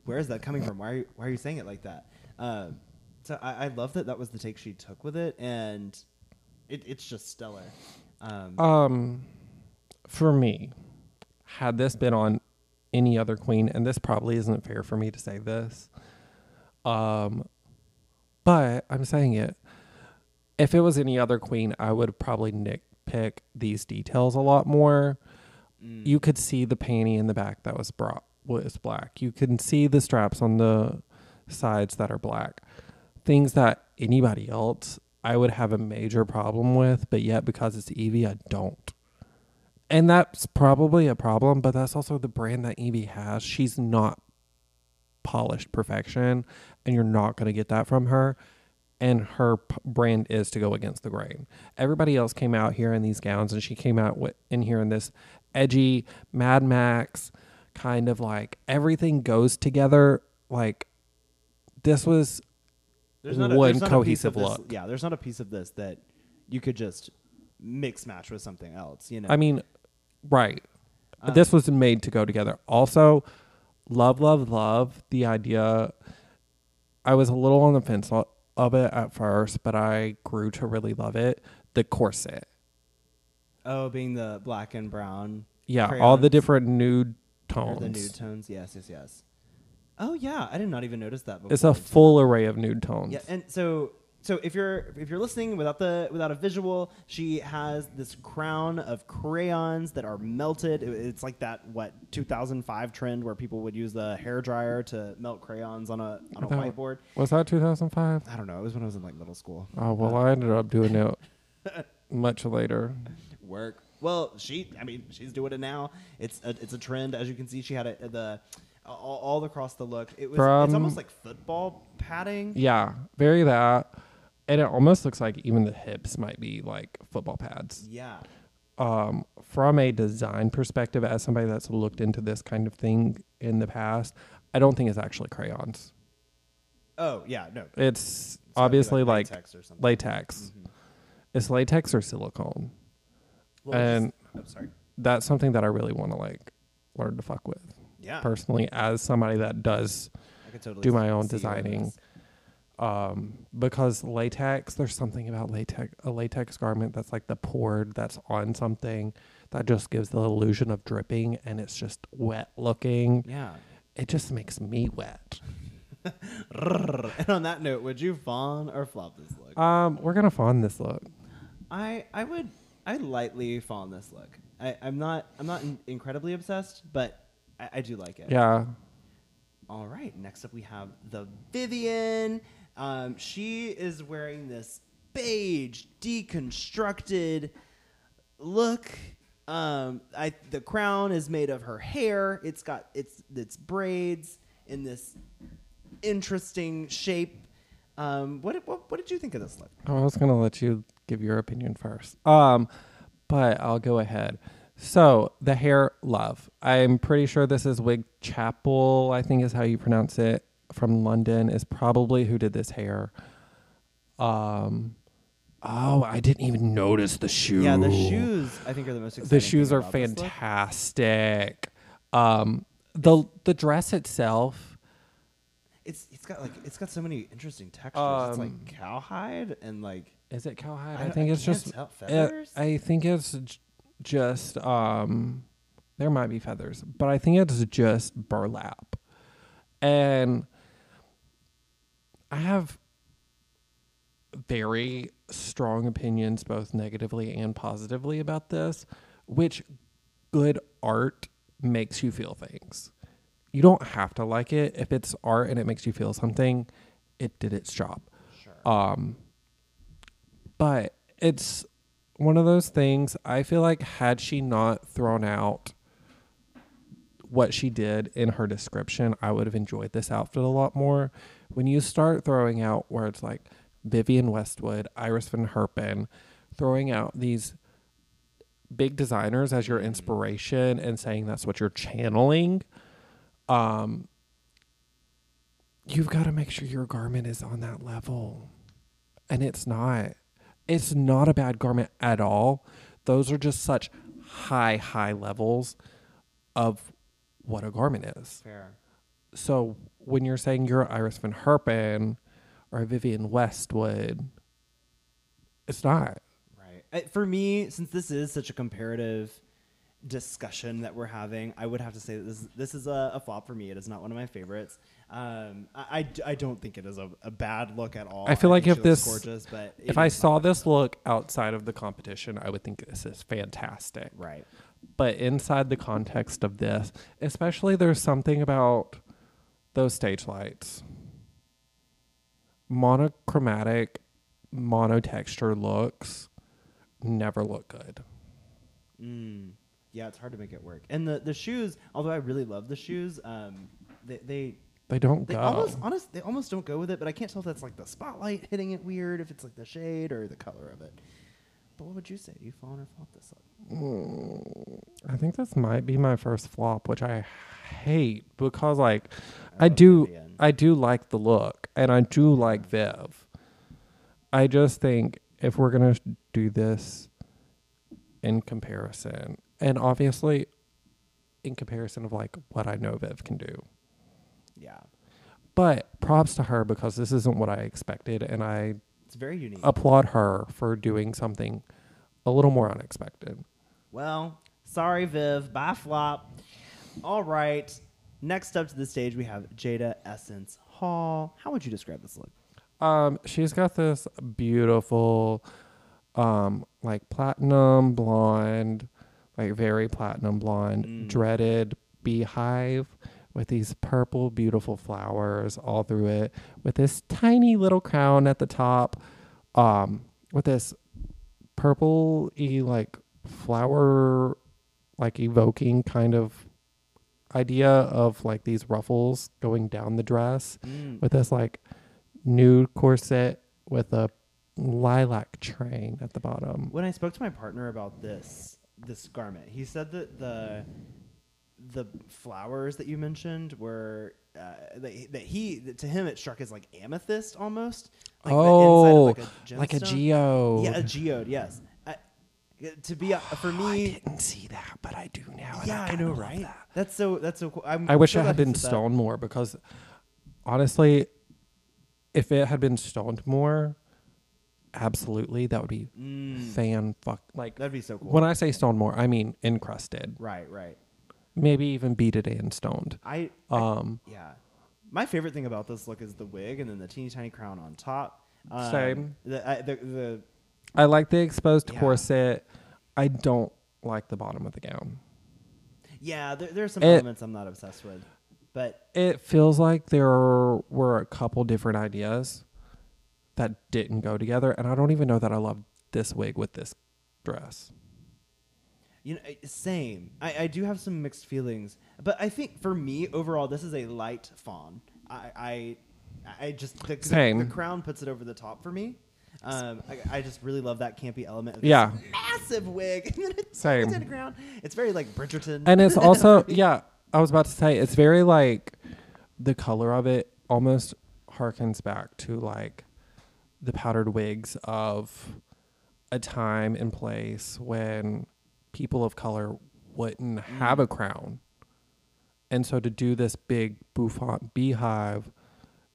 where is that coming from? Why are you, why are you saying it like that? Um, so I, I love that that was the take she took with it, and it, it's just stellar. Um, Um, for me, had this been on any other queen, and this probably isn't fair for me to say this, um, but I'm saying it. If it was any other queen, I would probably nitpick these details a lot more. mm, You could see the panty in the back that was brought was black. You can see the straps on the sides that are black. Things that anybody else I would have a major problem with, but yet because it's Yvie, I don't. And that's probably a problem, but that's also the brand that Yvie has. She's not polished perfection, and you're not going to get that from her. And her p- brand is to go against the grain. Everybody else came out here in these gowns, and she came out wi- in here in this edgy Mad Max kind of like everything goes together. Like this was there's not one there's not a piece cohesive this- look. Yeah, there's not a piece of this that you could just mix match with something else. You know, I mean, right. Um, this was made to go together. Also, love, love, love the idea. I was a little on the fence of it at first, but I grew to really love it. The corset. oh, being the black and brown. Yeah, all the different nude or tones. the nude tones. Yes, yes, yes. Oh yeah, I did not even notice that. Before. It's a full array of nude tones. Yeah, and so so if you're if you're listening without the without a visual, she has this crown of crayons that are melted. It- it's like that what 2005 trend where people would use the hair dryer to melt crayons on a on a That- whiteboard. Was that 2005? I don't know. It was when I was in like middle school. Oh, well, I ended up doing it much later. Work. Well, she. I mean, she's doing it now. It's a, it's a trend, as you can see. She had it the all, all across the look. It was. it's almost like football padding. Yeah, very that. And it almost looks like even the hips might be like football pads. Yeah. um, from a design perspective, as somebody that's looked into this kind of thing in the past, I don't think it's actually crayons. Oh yeah. No. It's, It's gotta be, obviously like, latex or something. latex. Mhm. It's latex or silicone. Well, it's and oh, sorry. that's something that I really want to like learn to fuck with Yeah. personally as somebody that does I could totally do my own see designing. this. um because latex there's something about latex a latex garment that's like the poured that's on something that just gives the illusion of dripping and it's just wet looking Yeah. it just makes me wet and on that note, would you fawn or flop this look? um we're gonna fawn this look I I would I lightly fawn this look. I, I'm not I'm not in, incredibly obsessed, but I, I do like it. yeah All right. Next up, we have the Vivienne. Um, she is wearing this beige, deconstructed look. Um, I the crown is made of her hair. It's got its its braids in this interesting shape. Um, what, did- what what did you think of this look? i was gonna let you give your opinion first um but i'll go ahead so the hair love i'm pretty sure this is wig chapel i think is how you pronounce it from london is probably who did this hair um oh i didn't even notice the shoe Yeah, the shoes I think are the most exciting. the shoes are fantastic um the the dress itself It's it's got like it's got so many interesting textures. it's Um, like cowhide and like is it cowhide I i, think I it's just tell. Uh, Feathers? I think it's just um there might be feathers, but I think it's just burlap. And I have very strong opinions both negatively and positively about this, which good art makes you feel things. You don't have to like it. If it's art and it makes you feel something, it did its job. sure. Um, but it's one of those things. I feel like had she not thrown out what she did in her description, I would have enjoyed this outfit a lot more. When you start throwing out words like Vivienne Westwood, Iris Van Herpen, throwing out these big designers as your inspiration and saying that's what you're channeling, um, you've got to make sure your garment is on that level. And it's not. It's not a bad garment at all. Those are just such high, high levels of what a garment is. Fair. So when you're saying you're Iris Van Herpen or Vivienne Westwood, it's not. Right. For me, since this is such a comparative discussion that we're having, I would have to say that this this is a, a flop for me. It is not one of my favorites. Um, I, I I don't think it is a, a bad look at all. I feel like if this- gorgeous, but If I saw not- this look outside of the competition, I would think this is fantastic. right, But inside the context of this, especially there's something about those stage lights. Monochromatic, monotexture looks never look good. mm, yeah, it's hard to make it work. And the the shoes, although I really love the shoes, um, they they They don't They go. almost honest they almost don't go with it, but I can't tell if that's like the spotlight hitting it weird, if it's like the shade or the color of it. But what would you say? Do you fall or flop this look? Mm, I think this might be my first flop, which I hate because like I, love do. I do like the look and I do like Viv. I just think if we're gonna do this in comparison, and obviously in comparison of like what I know Viv can do, Yeah, but props to her because this isn't what I expected, and I it's very unique. applaud her for doing something a little more unexpected. Well, sorry, Viv. Bye, flop. All right. Next up to the stage, we have Jada Essence Hall. How would you describe this look? Um, she's got this beautiful, um, like platinum blonde, like very platinum blonde, Mm. dreaded beehive with these purple, beautiful flowers all through it, with this tiny little crown at the top, um, with this purple y like flower, like evoking kind of idea of like these ruffles going down the dress Mm. with this like nude corset with a lilac train at the bottom. When I spoke to my partner about this this garment, he said that the the flowers that you mentioned were uh, that, he- that he that to him it struck as like amethyst almost. Like oh, the inside of like a geode. Yeah, a geode. Yes. Uh, to be a, for me, I didn't see that, but I do now. yeah, I know, right? That's so. That's so cool. I'm I wish so it had been that. stoned more because honestly, if it had been stoned more, absolutely that would be Mm, fan fuck like that'd be so cool. when I say stoned more, I mean encrusted. right, right. Maybe even beaded and stoned. I, I Um yeah. My favorite thing about this look is the wig and then the teeny tiny crown on top. Um, Same. The, I, the the I like the exposed Yeah. corset. I don't like the bottom of the gown. yeah. There, there's some It- elements I'm not obsessed with, but It feels like there were a couple different ideas that didn't go together, and I don't even know that I love this wig with this dress. You know, eh, same. I, I do have some mixed feelings, but I think for me overall, this is a light fawn. I I, I just the, the- Same. The, crown puts it over the top for me. Um, I, I just really love that campy element. Of this Yeah. massive wig. and then it's Same. it's in the crown. It's very like Bridgerton. And it's also, yeah, I was about to say, it's very like the color of it almost harkens back to like the powdered wigs of a time and place when people of color wouldn't mm. have a crown. And so to do this big bouffant beehive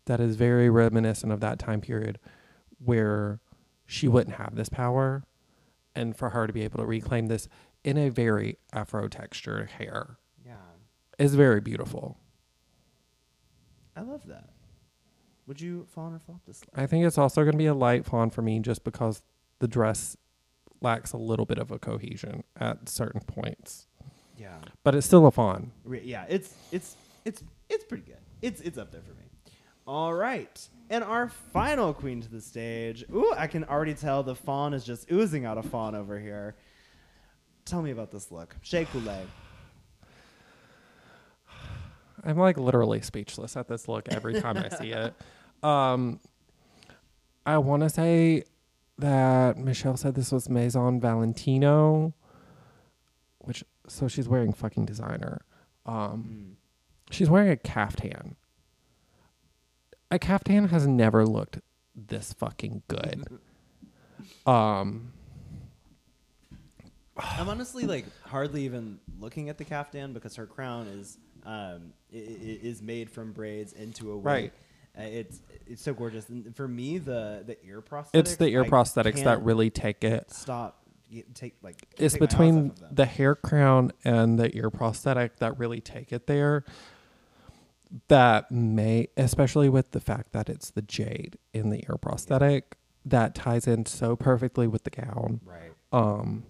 that is very reminiscent of that time period where she wouldn't have this power and for her to be able to reclaim this in a very afro textured hair yeah, is very beautiful. I love that. Would you fawn or flop this? I think it's also going to be a light fawn for me just because the dress lacks a little bit of a cohesion at certain points. Yeah, But it's still a fawn. Yeah. It's it's it's it's pretty good. It's it's up there for me. All right, and our final queen to the stage. Ooh, I can already tell the fawn is just oozing out of fawn over here. Tell me about this look, Shea Coulee. I'm like literally speechless at this look every time I see it. Um, I want to say that Michelle said this was Maison Valentino. which so she's wearing fucking designer. Um, Mm. she's wearing a caftan. A caftan has never looked this fucking good. Um, I'm honestly like hardly even looking at the caftan because her crown is um is made from braids into a wig. Right. Uh, it's it's so gorgeous. And for me, the the ear prosthetics. it's the ear I prosthetics that really take it. stop. Take like It's take between off of them. the hair crown and the ear prosthetic that really take it there. That may, especially with the fact that it's the jade in the ear prosthetic, that ties in so perfectly with the gown. right. Um,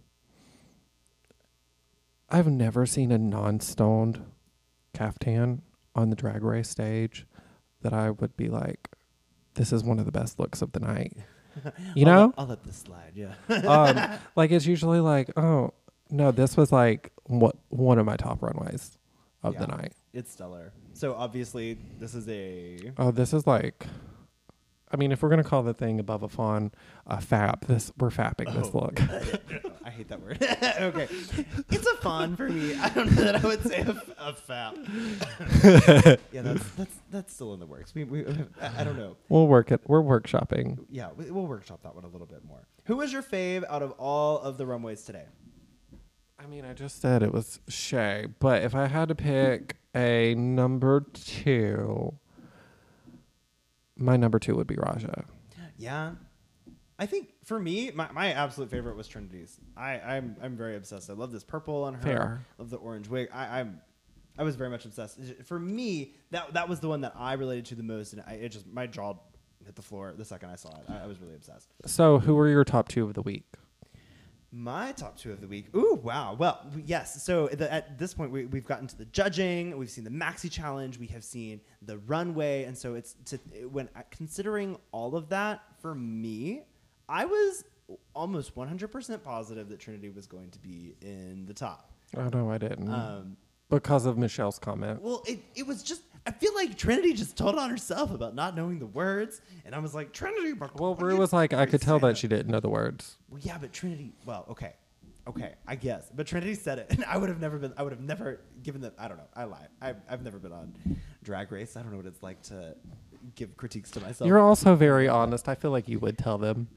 I've never seen a non-stoned caftan on the drag race stage that I would be like, this is one of the best looks of the night. You I'll know, let, I'll let this slide. Yeah. um, like it's usually like, oh no, this was like what one of my top runways of the night. it's stellar. So obviously, this is a Oh, this is like, I mean, if we're gonna call the thing above a fawn a fap, this we're fapping this Oh. look. I hate that word. okay, it's a fawn for me. I don't know that I would say a, f- a fap. yeah, that's that's that's still in the works. We, we I, I don't know. we'll work it. We're workshopping. Yeah, we, we'll workshop that one a little bit more. Who was your fave out of all of the runways today? I mean, I just said it was Shea, but if I had to pick a number two, my number two would be Raja. Yeah, I think for me, my, my absolute favorite was Trinity's. I I'm I'm very obsessed. I love this purple on her. Fair. Love the orange wig. I, I'm I was very much obsessed. For me, that that was the one that I related to the most, and I, it just my jaw hit the floor the second I saw it. I, I was really obsessed. So, who were your top two of the week? My top two of the week. Ooh, wow. Well, yes. So the, at this point, we, we've gotten to the judging. We've seen the maxi challenge. We have seen the runway, and so it's to when considering all of that for me, I was almost 100% positive that Trinity was going to be in the top. Oh no, I didn't. Um, because of Michelle's comment. well, it, it was just I feel like Trinity just told on herself about not knowing the words, and I was like Trinity. But Well, Ru was like, I could tell that she didn't know the words. Well, yeah, but Trinity. Well, okay, okay, I guess. But Trinity said it, and I would have never been. I would have never given the. I don't know. I lie. I've, I've never been on Drag Race. I don't know what it's like to give critiques to myself. You're also very honest. I feel like you would tell them.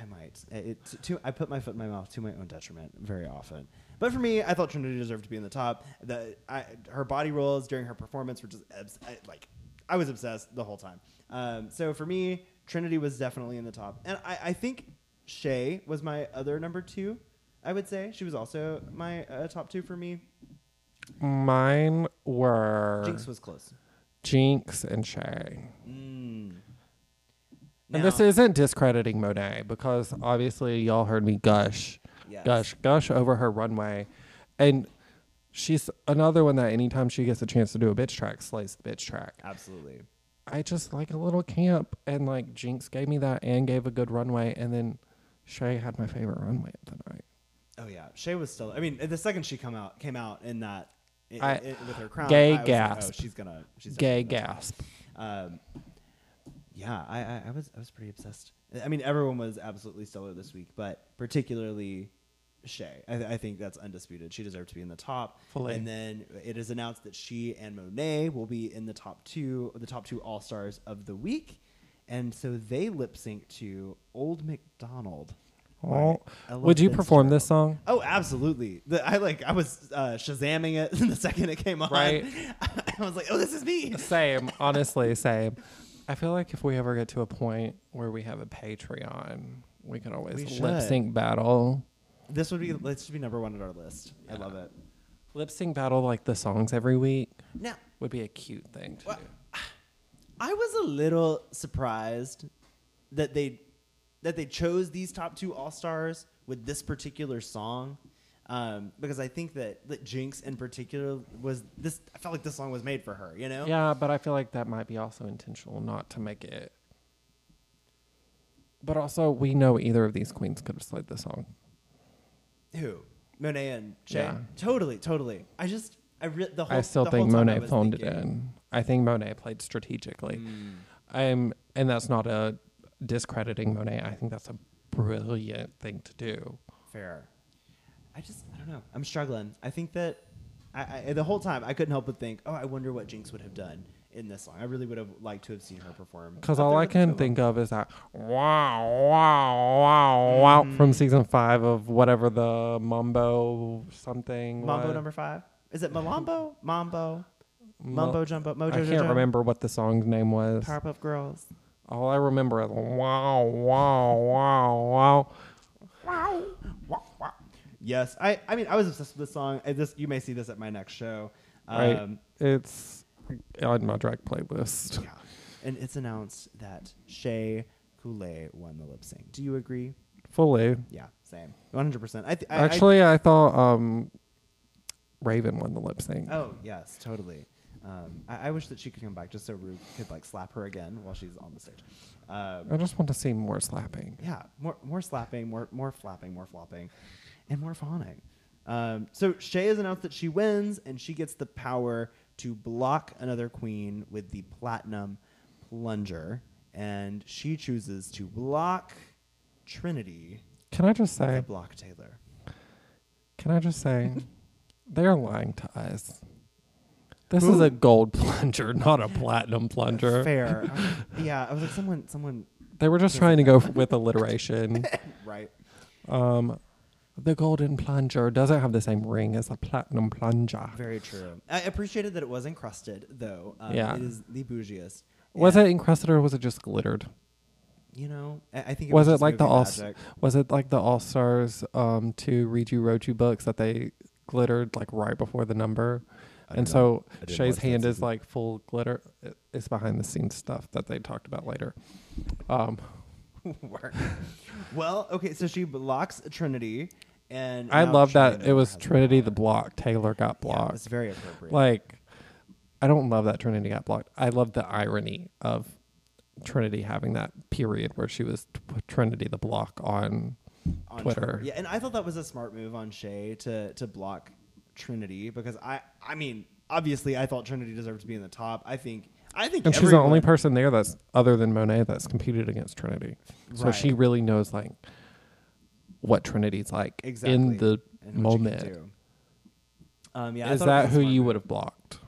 I might. It, to, I put my foot in my mouth to my own detriment very often. But for me, I thought Trinity deserved to be in the top. The I, her body rolls during her performance were just abs- I, like I was obsessed the whole time. Um, so for me, Trinity was definitely in the top, and I, I think Shea was my other number two. I would say she was also my uh, top two for me. Mine were Jinkx was close. Jinkx and Shea. Mm. And this isn't discrediting Monét because obviously y'all heard me gush, Yes. gush, gush over her runway. And she's another one that anytime she gets a chance to do a bitch track, slays the bitch track. absolutely. I just like a little camp and like Jinkx gave me that and gave a good runway and then Shea had my favorite runway of the night. Oh yeah, Shea was still. I mean, the second she come out came out in that i I- i with her crown, gay I was like, gasp. oh, she's gonna. She's Gay gasp. Um, yeah, I, I, I was I was pretty obsessed. I mean, everyone was absolutely stellar this week, but particularly Shea. I, I think that's undisputed. She deserved to be in the top. Fully. And then it is announced that she and Monét will be in the top two, the top two All Stars of the week, and so they lip sync to "Old McDonald." Oh, would you perform this song? Oh, absolutely. The, I like. I was uh, shazamming it the second it came on. Right. I was like, "Oh, this is me." Same, honestly, same. I feel like if we ever get to a point where we have a Patreon, we can always We lip sync battle. This would be. This should be number one on our list. I love it. Lip sync battle like the songs every week Now, would be a cute thing to Well, do. I was a little surprised that they that they chose these top two all stars with this particular song. Um, because I think that, that Jinkx in particular was this. I felt like this song was made for her. You know. Yeah, but I feel like that might be also intentional, not to make it. But also, we know either of these queens could have slayed the song. Who? Monét and Shea. Yeah. Totally, totally. I just, I re- the whole. I still the think whole time I Monét was phoned it thinking, in. I think Monét played strategically. mm, I'm, and that's not a discrediting Monét. I think that's a brilliant thing to do. fair. I just I don't know. I'm struggling. I think that I, I the whole time I couldn't help but think, oh, I wonder what Jinkx would have done in this song. I really would have liked to have seen her perform. Because all I with the two can of think of is that wow, wow, wow, wow Mm. from season five of whatever the Mumbo something. Mambo was. number five. Is it Malambo? Mambo? Mu- Mumbo Jumbo? Mojo I can't Jojo? remember what the song's name was. Powerpuff Girls. All I remember is wow, wow, wow, wow. Wow, wow, wow. Yes, I. I mean, I was obsessed with this song. And This you may see this at my next show. Right. Um, It's on my drag playlist. yeah, and it's announced that Shea Couleé won the lip sync. Do you agree? Fully. Yeah, same. One hundred percent. I th- I- I- Actually, I, thought um, Raven won the lip sync. Oh yes, totally. Um, I, I wish that she could come back just so Ru could like slap her again while she's on the stage. Um, I just want to see more slapping. yeah, more more slapping, more more flapping, more flopping, and more fawning. Um, so Shea has announced that she wins and she gets the power to block another queen with the platinum plunger, and she chooses to block Trinity. Can I just say? block Taylor. Can I just say? they're lying to us. This is a gold plunger, not a platinum plunger. Fair. I- yeah, I was like, someone, someone, They were just trying to go with alliteration. right? Um, the golden plunger doesn't have the same ring as a platinum plunger. Very true. I appreciated that it was encrusted, though. Um, Yeah. It is the bougiest. Was And, it encrusted or was it just glittered? You know, I, I think it Was was, it like the all. Was it like the All Stars um two Read You Wrote You books that they glittered like right before the number? And so not- I didn't Shea's hand is like full glitter. It's behind the scenes stuff that they talked about later. Um, well, okay, so she blocks Trinity, and I love that it was has Trinity the block. Taylor got Yeah, blocked. it's very appropriate. like, I don't love that Trinity got blocked. I love the irony of Trinity having that period where she was t- Trinity the block on. on Twitter. Yeah, and I thought that was a smart move on Shea to to block Trinity because I I mean obviously I thought Trinity deserved to be in the top. I think I think And she's the only person there that's other than Monét that's competed against Trinity. So she really knows like what Trinity's like exactly in the and what you can moment. Um, yeah, Is that who you would have blocked?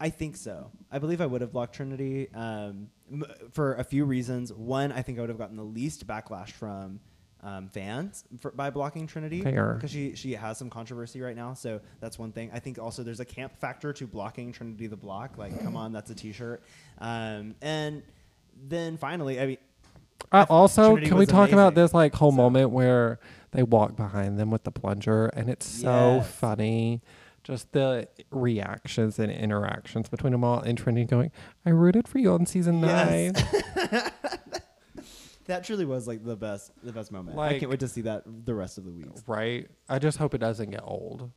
I think so. I believe I would have blocked Trinity um, m- for a few reasons. One, I think I would have gotten the least backlash from um, fans for, by blocking Trinity because she she has some controversy right now. So that's one thing. I think also there's a camp factor to blocking Trinity the block. Like, come on, that's a T-shirt. Um, and then finally, I mean, Uh, also, Trinity can we was talk about amazing. this like whole So- moment where they walk behind them with the plunger and it's so Yes. funny. Just the reactions and interactions between them all and Trinity going, I rooted for you on season Yes. nine. that truly was like the best the best moment. I Like- can't wait to see that the rest of the week. right? I just hope it doesn't get old.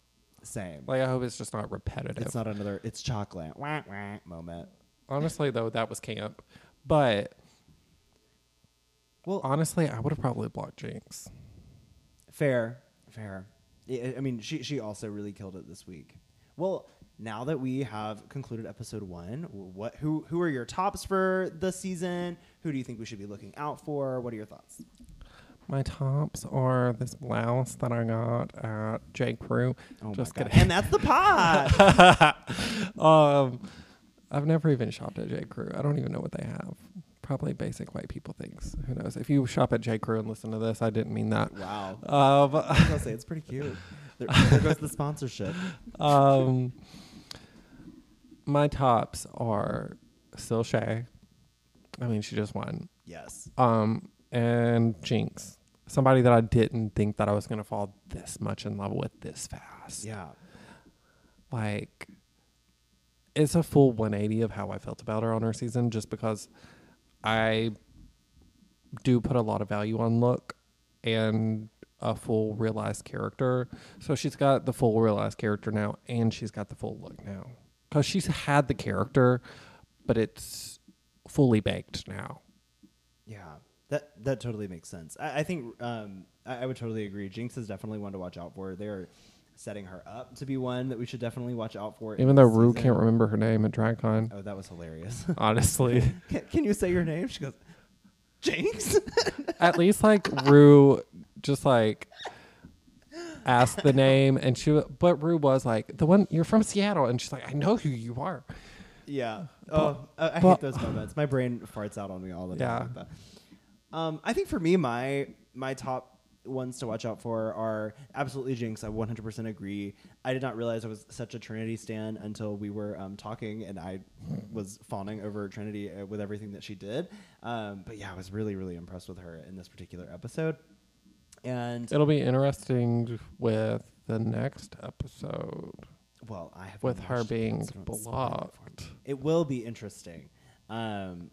Same. Like I hope it's just not repetitive. it's not another it's chocolate wah, wah, moment. Honestly though, that was camp. But Well, honestly, I would have probably blocked Jinkx. Fair, fair. I I mean, she she also really killed it this week. Well, now that we have concluded episode one, what who who are your tops for the season? Who do you think we should be looking out for? What are your thoughts? My tops are this blouse that I got at J. Crew. Oh Just my god! kidding. And that's the pot. um, I've never even shopped at J. Crew. I don't even know what they have. Probably basic white people things. Who knows? If you shop at J. Crew and listen to this, I didn't mean that. wow. Um, I was gonna say it's pretty cute. There, there goes the sponsorship. um, my tops are still Shea. I mean, she just won. Yes. Um, and Jinkx, somebody that I didn't think that I was gonna fall this much in love with this fast. Yeah. like it's a full 180 of how I felt about her on her season just because I do put a lot of value on look and a full realized character. So she's got the full realized character now and she's got the full look now. Cuz she's had the character but it's fully baked now. Yeah, that that totally makes sense. I, I think um, I, I would totally agree. Jinkx is definitely one to watch out for. They're setting her up to be one that we should definitely watch out for. Even though Ru season. can't remember her name at DragCon. Oh, that was hilarious. Honestly, can, can you say your name? She goes, Jinkx. at least like Ru just like asked the name, and she, but Ru was like, "The one you're from Seattle," and she's like, "I know who you are." Yeah. Oh, I, I but- hate those moments. My brain farts out on me all the Yeah. time. Like that. Um, I think for me, my my top ones to watch out for are absolutely Jinkx. I 100% agree. I did not realize I was such a Trinity stan until we were um, talking, and I was fawning over Trinity uh, with everything that she did. Um, but yeah, I was really, really impressed with her in this particular episode. And It'll be interesting with the next episode well, I have with her watched it, being so it blocked. It will be interesting. Um,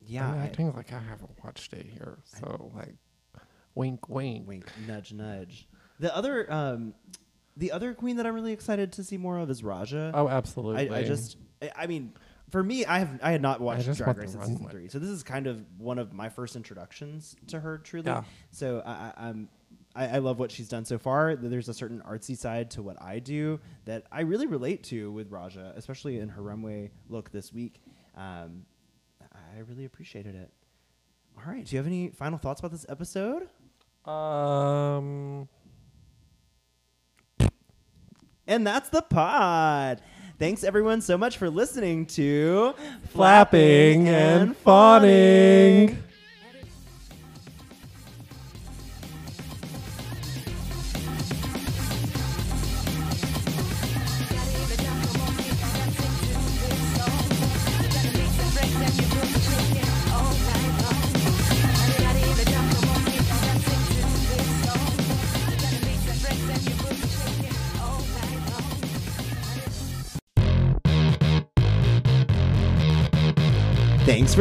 yeah, I'm I- acting like I haven't watched it here, so like, wink, wink. Wink, nudge, nudge. The other, um, the other queen that I'm really excited to see more of is Raja. Oh, absolutely. I, I just, I, I mean, for me, I have, I had not watched Drag Race since season three, so this is kind of one of my first introductions to her, truly. Yeah. So I, I, I'm. I, I love what she's done so far. There's a certain artsy side to what I do that I really relate to with Raja, especially in her runway look this week. Um, I really appreciated it. All right. Do you have any final thoughts about this episode? Um. And that's the pod. Thanks everyone so much for listening to Flapping and fawning.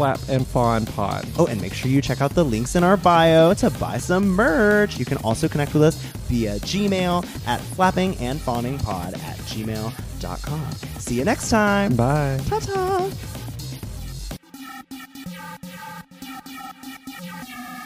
Flap and Fawn Pod. Oh, and make sure you check out the links in our bio to buy some merch. You can also connect with us via Gmail at flappingandfawningpod at gmail.com. See you next time. Bye. Ta ta.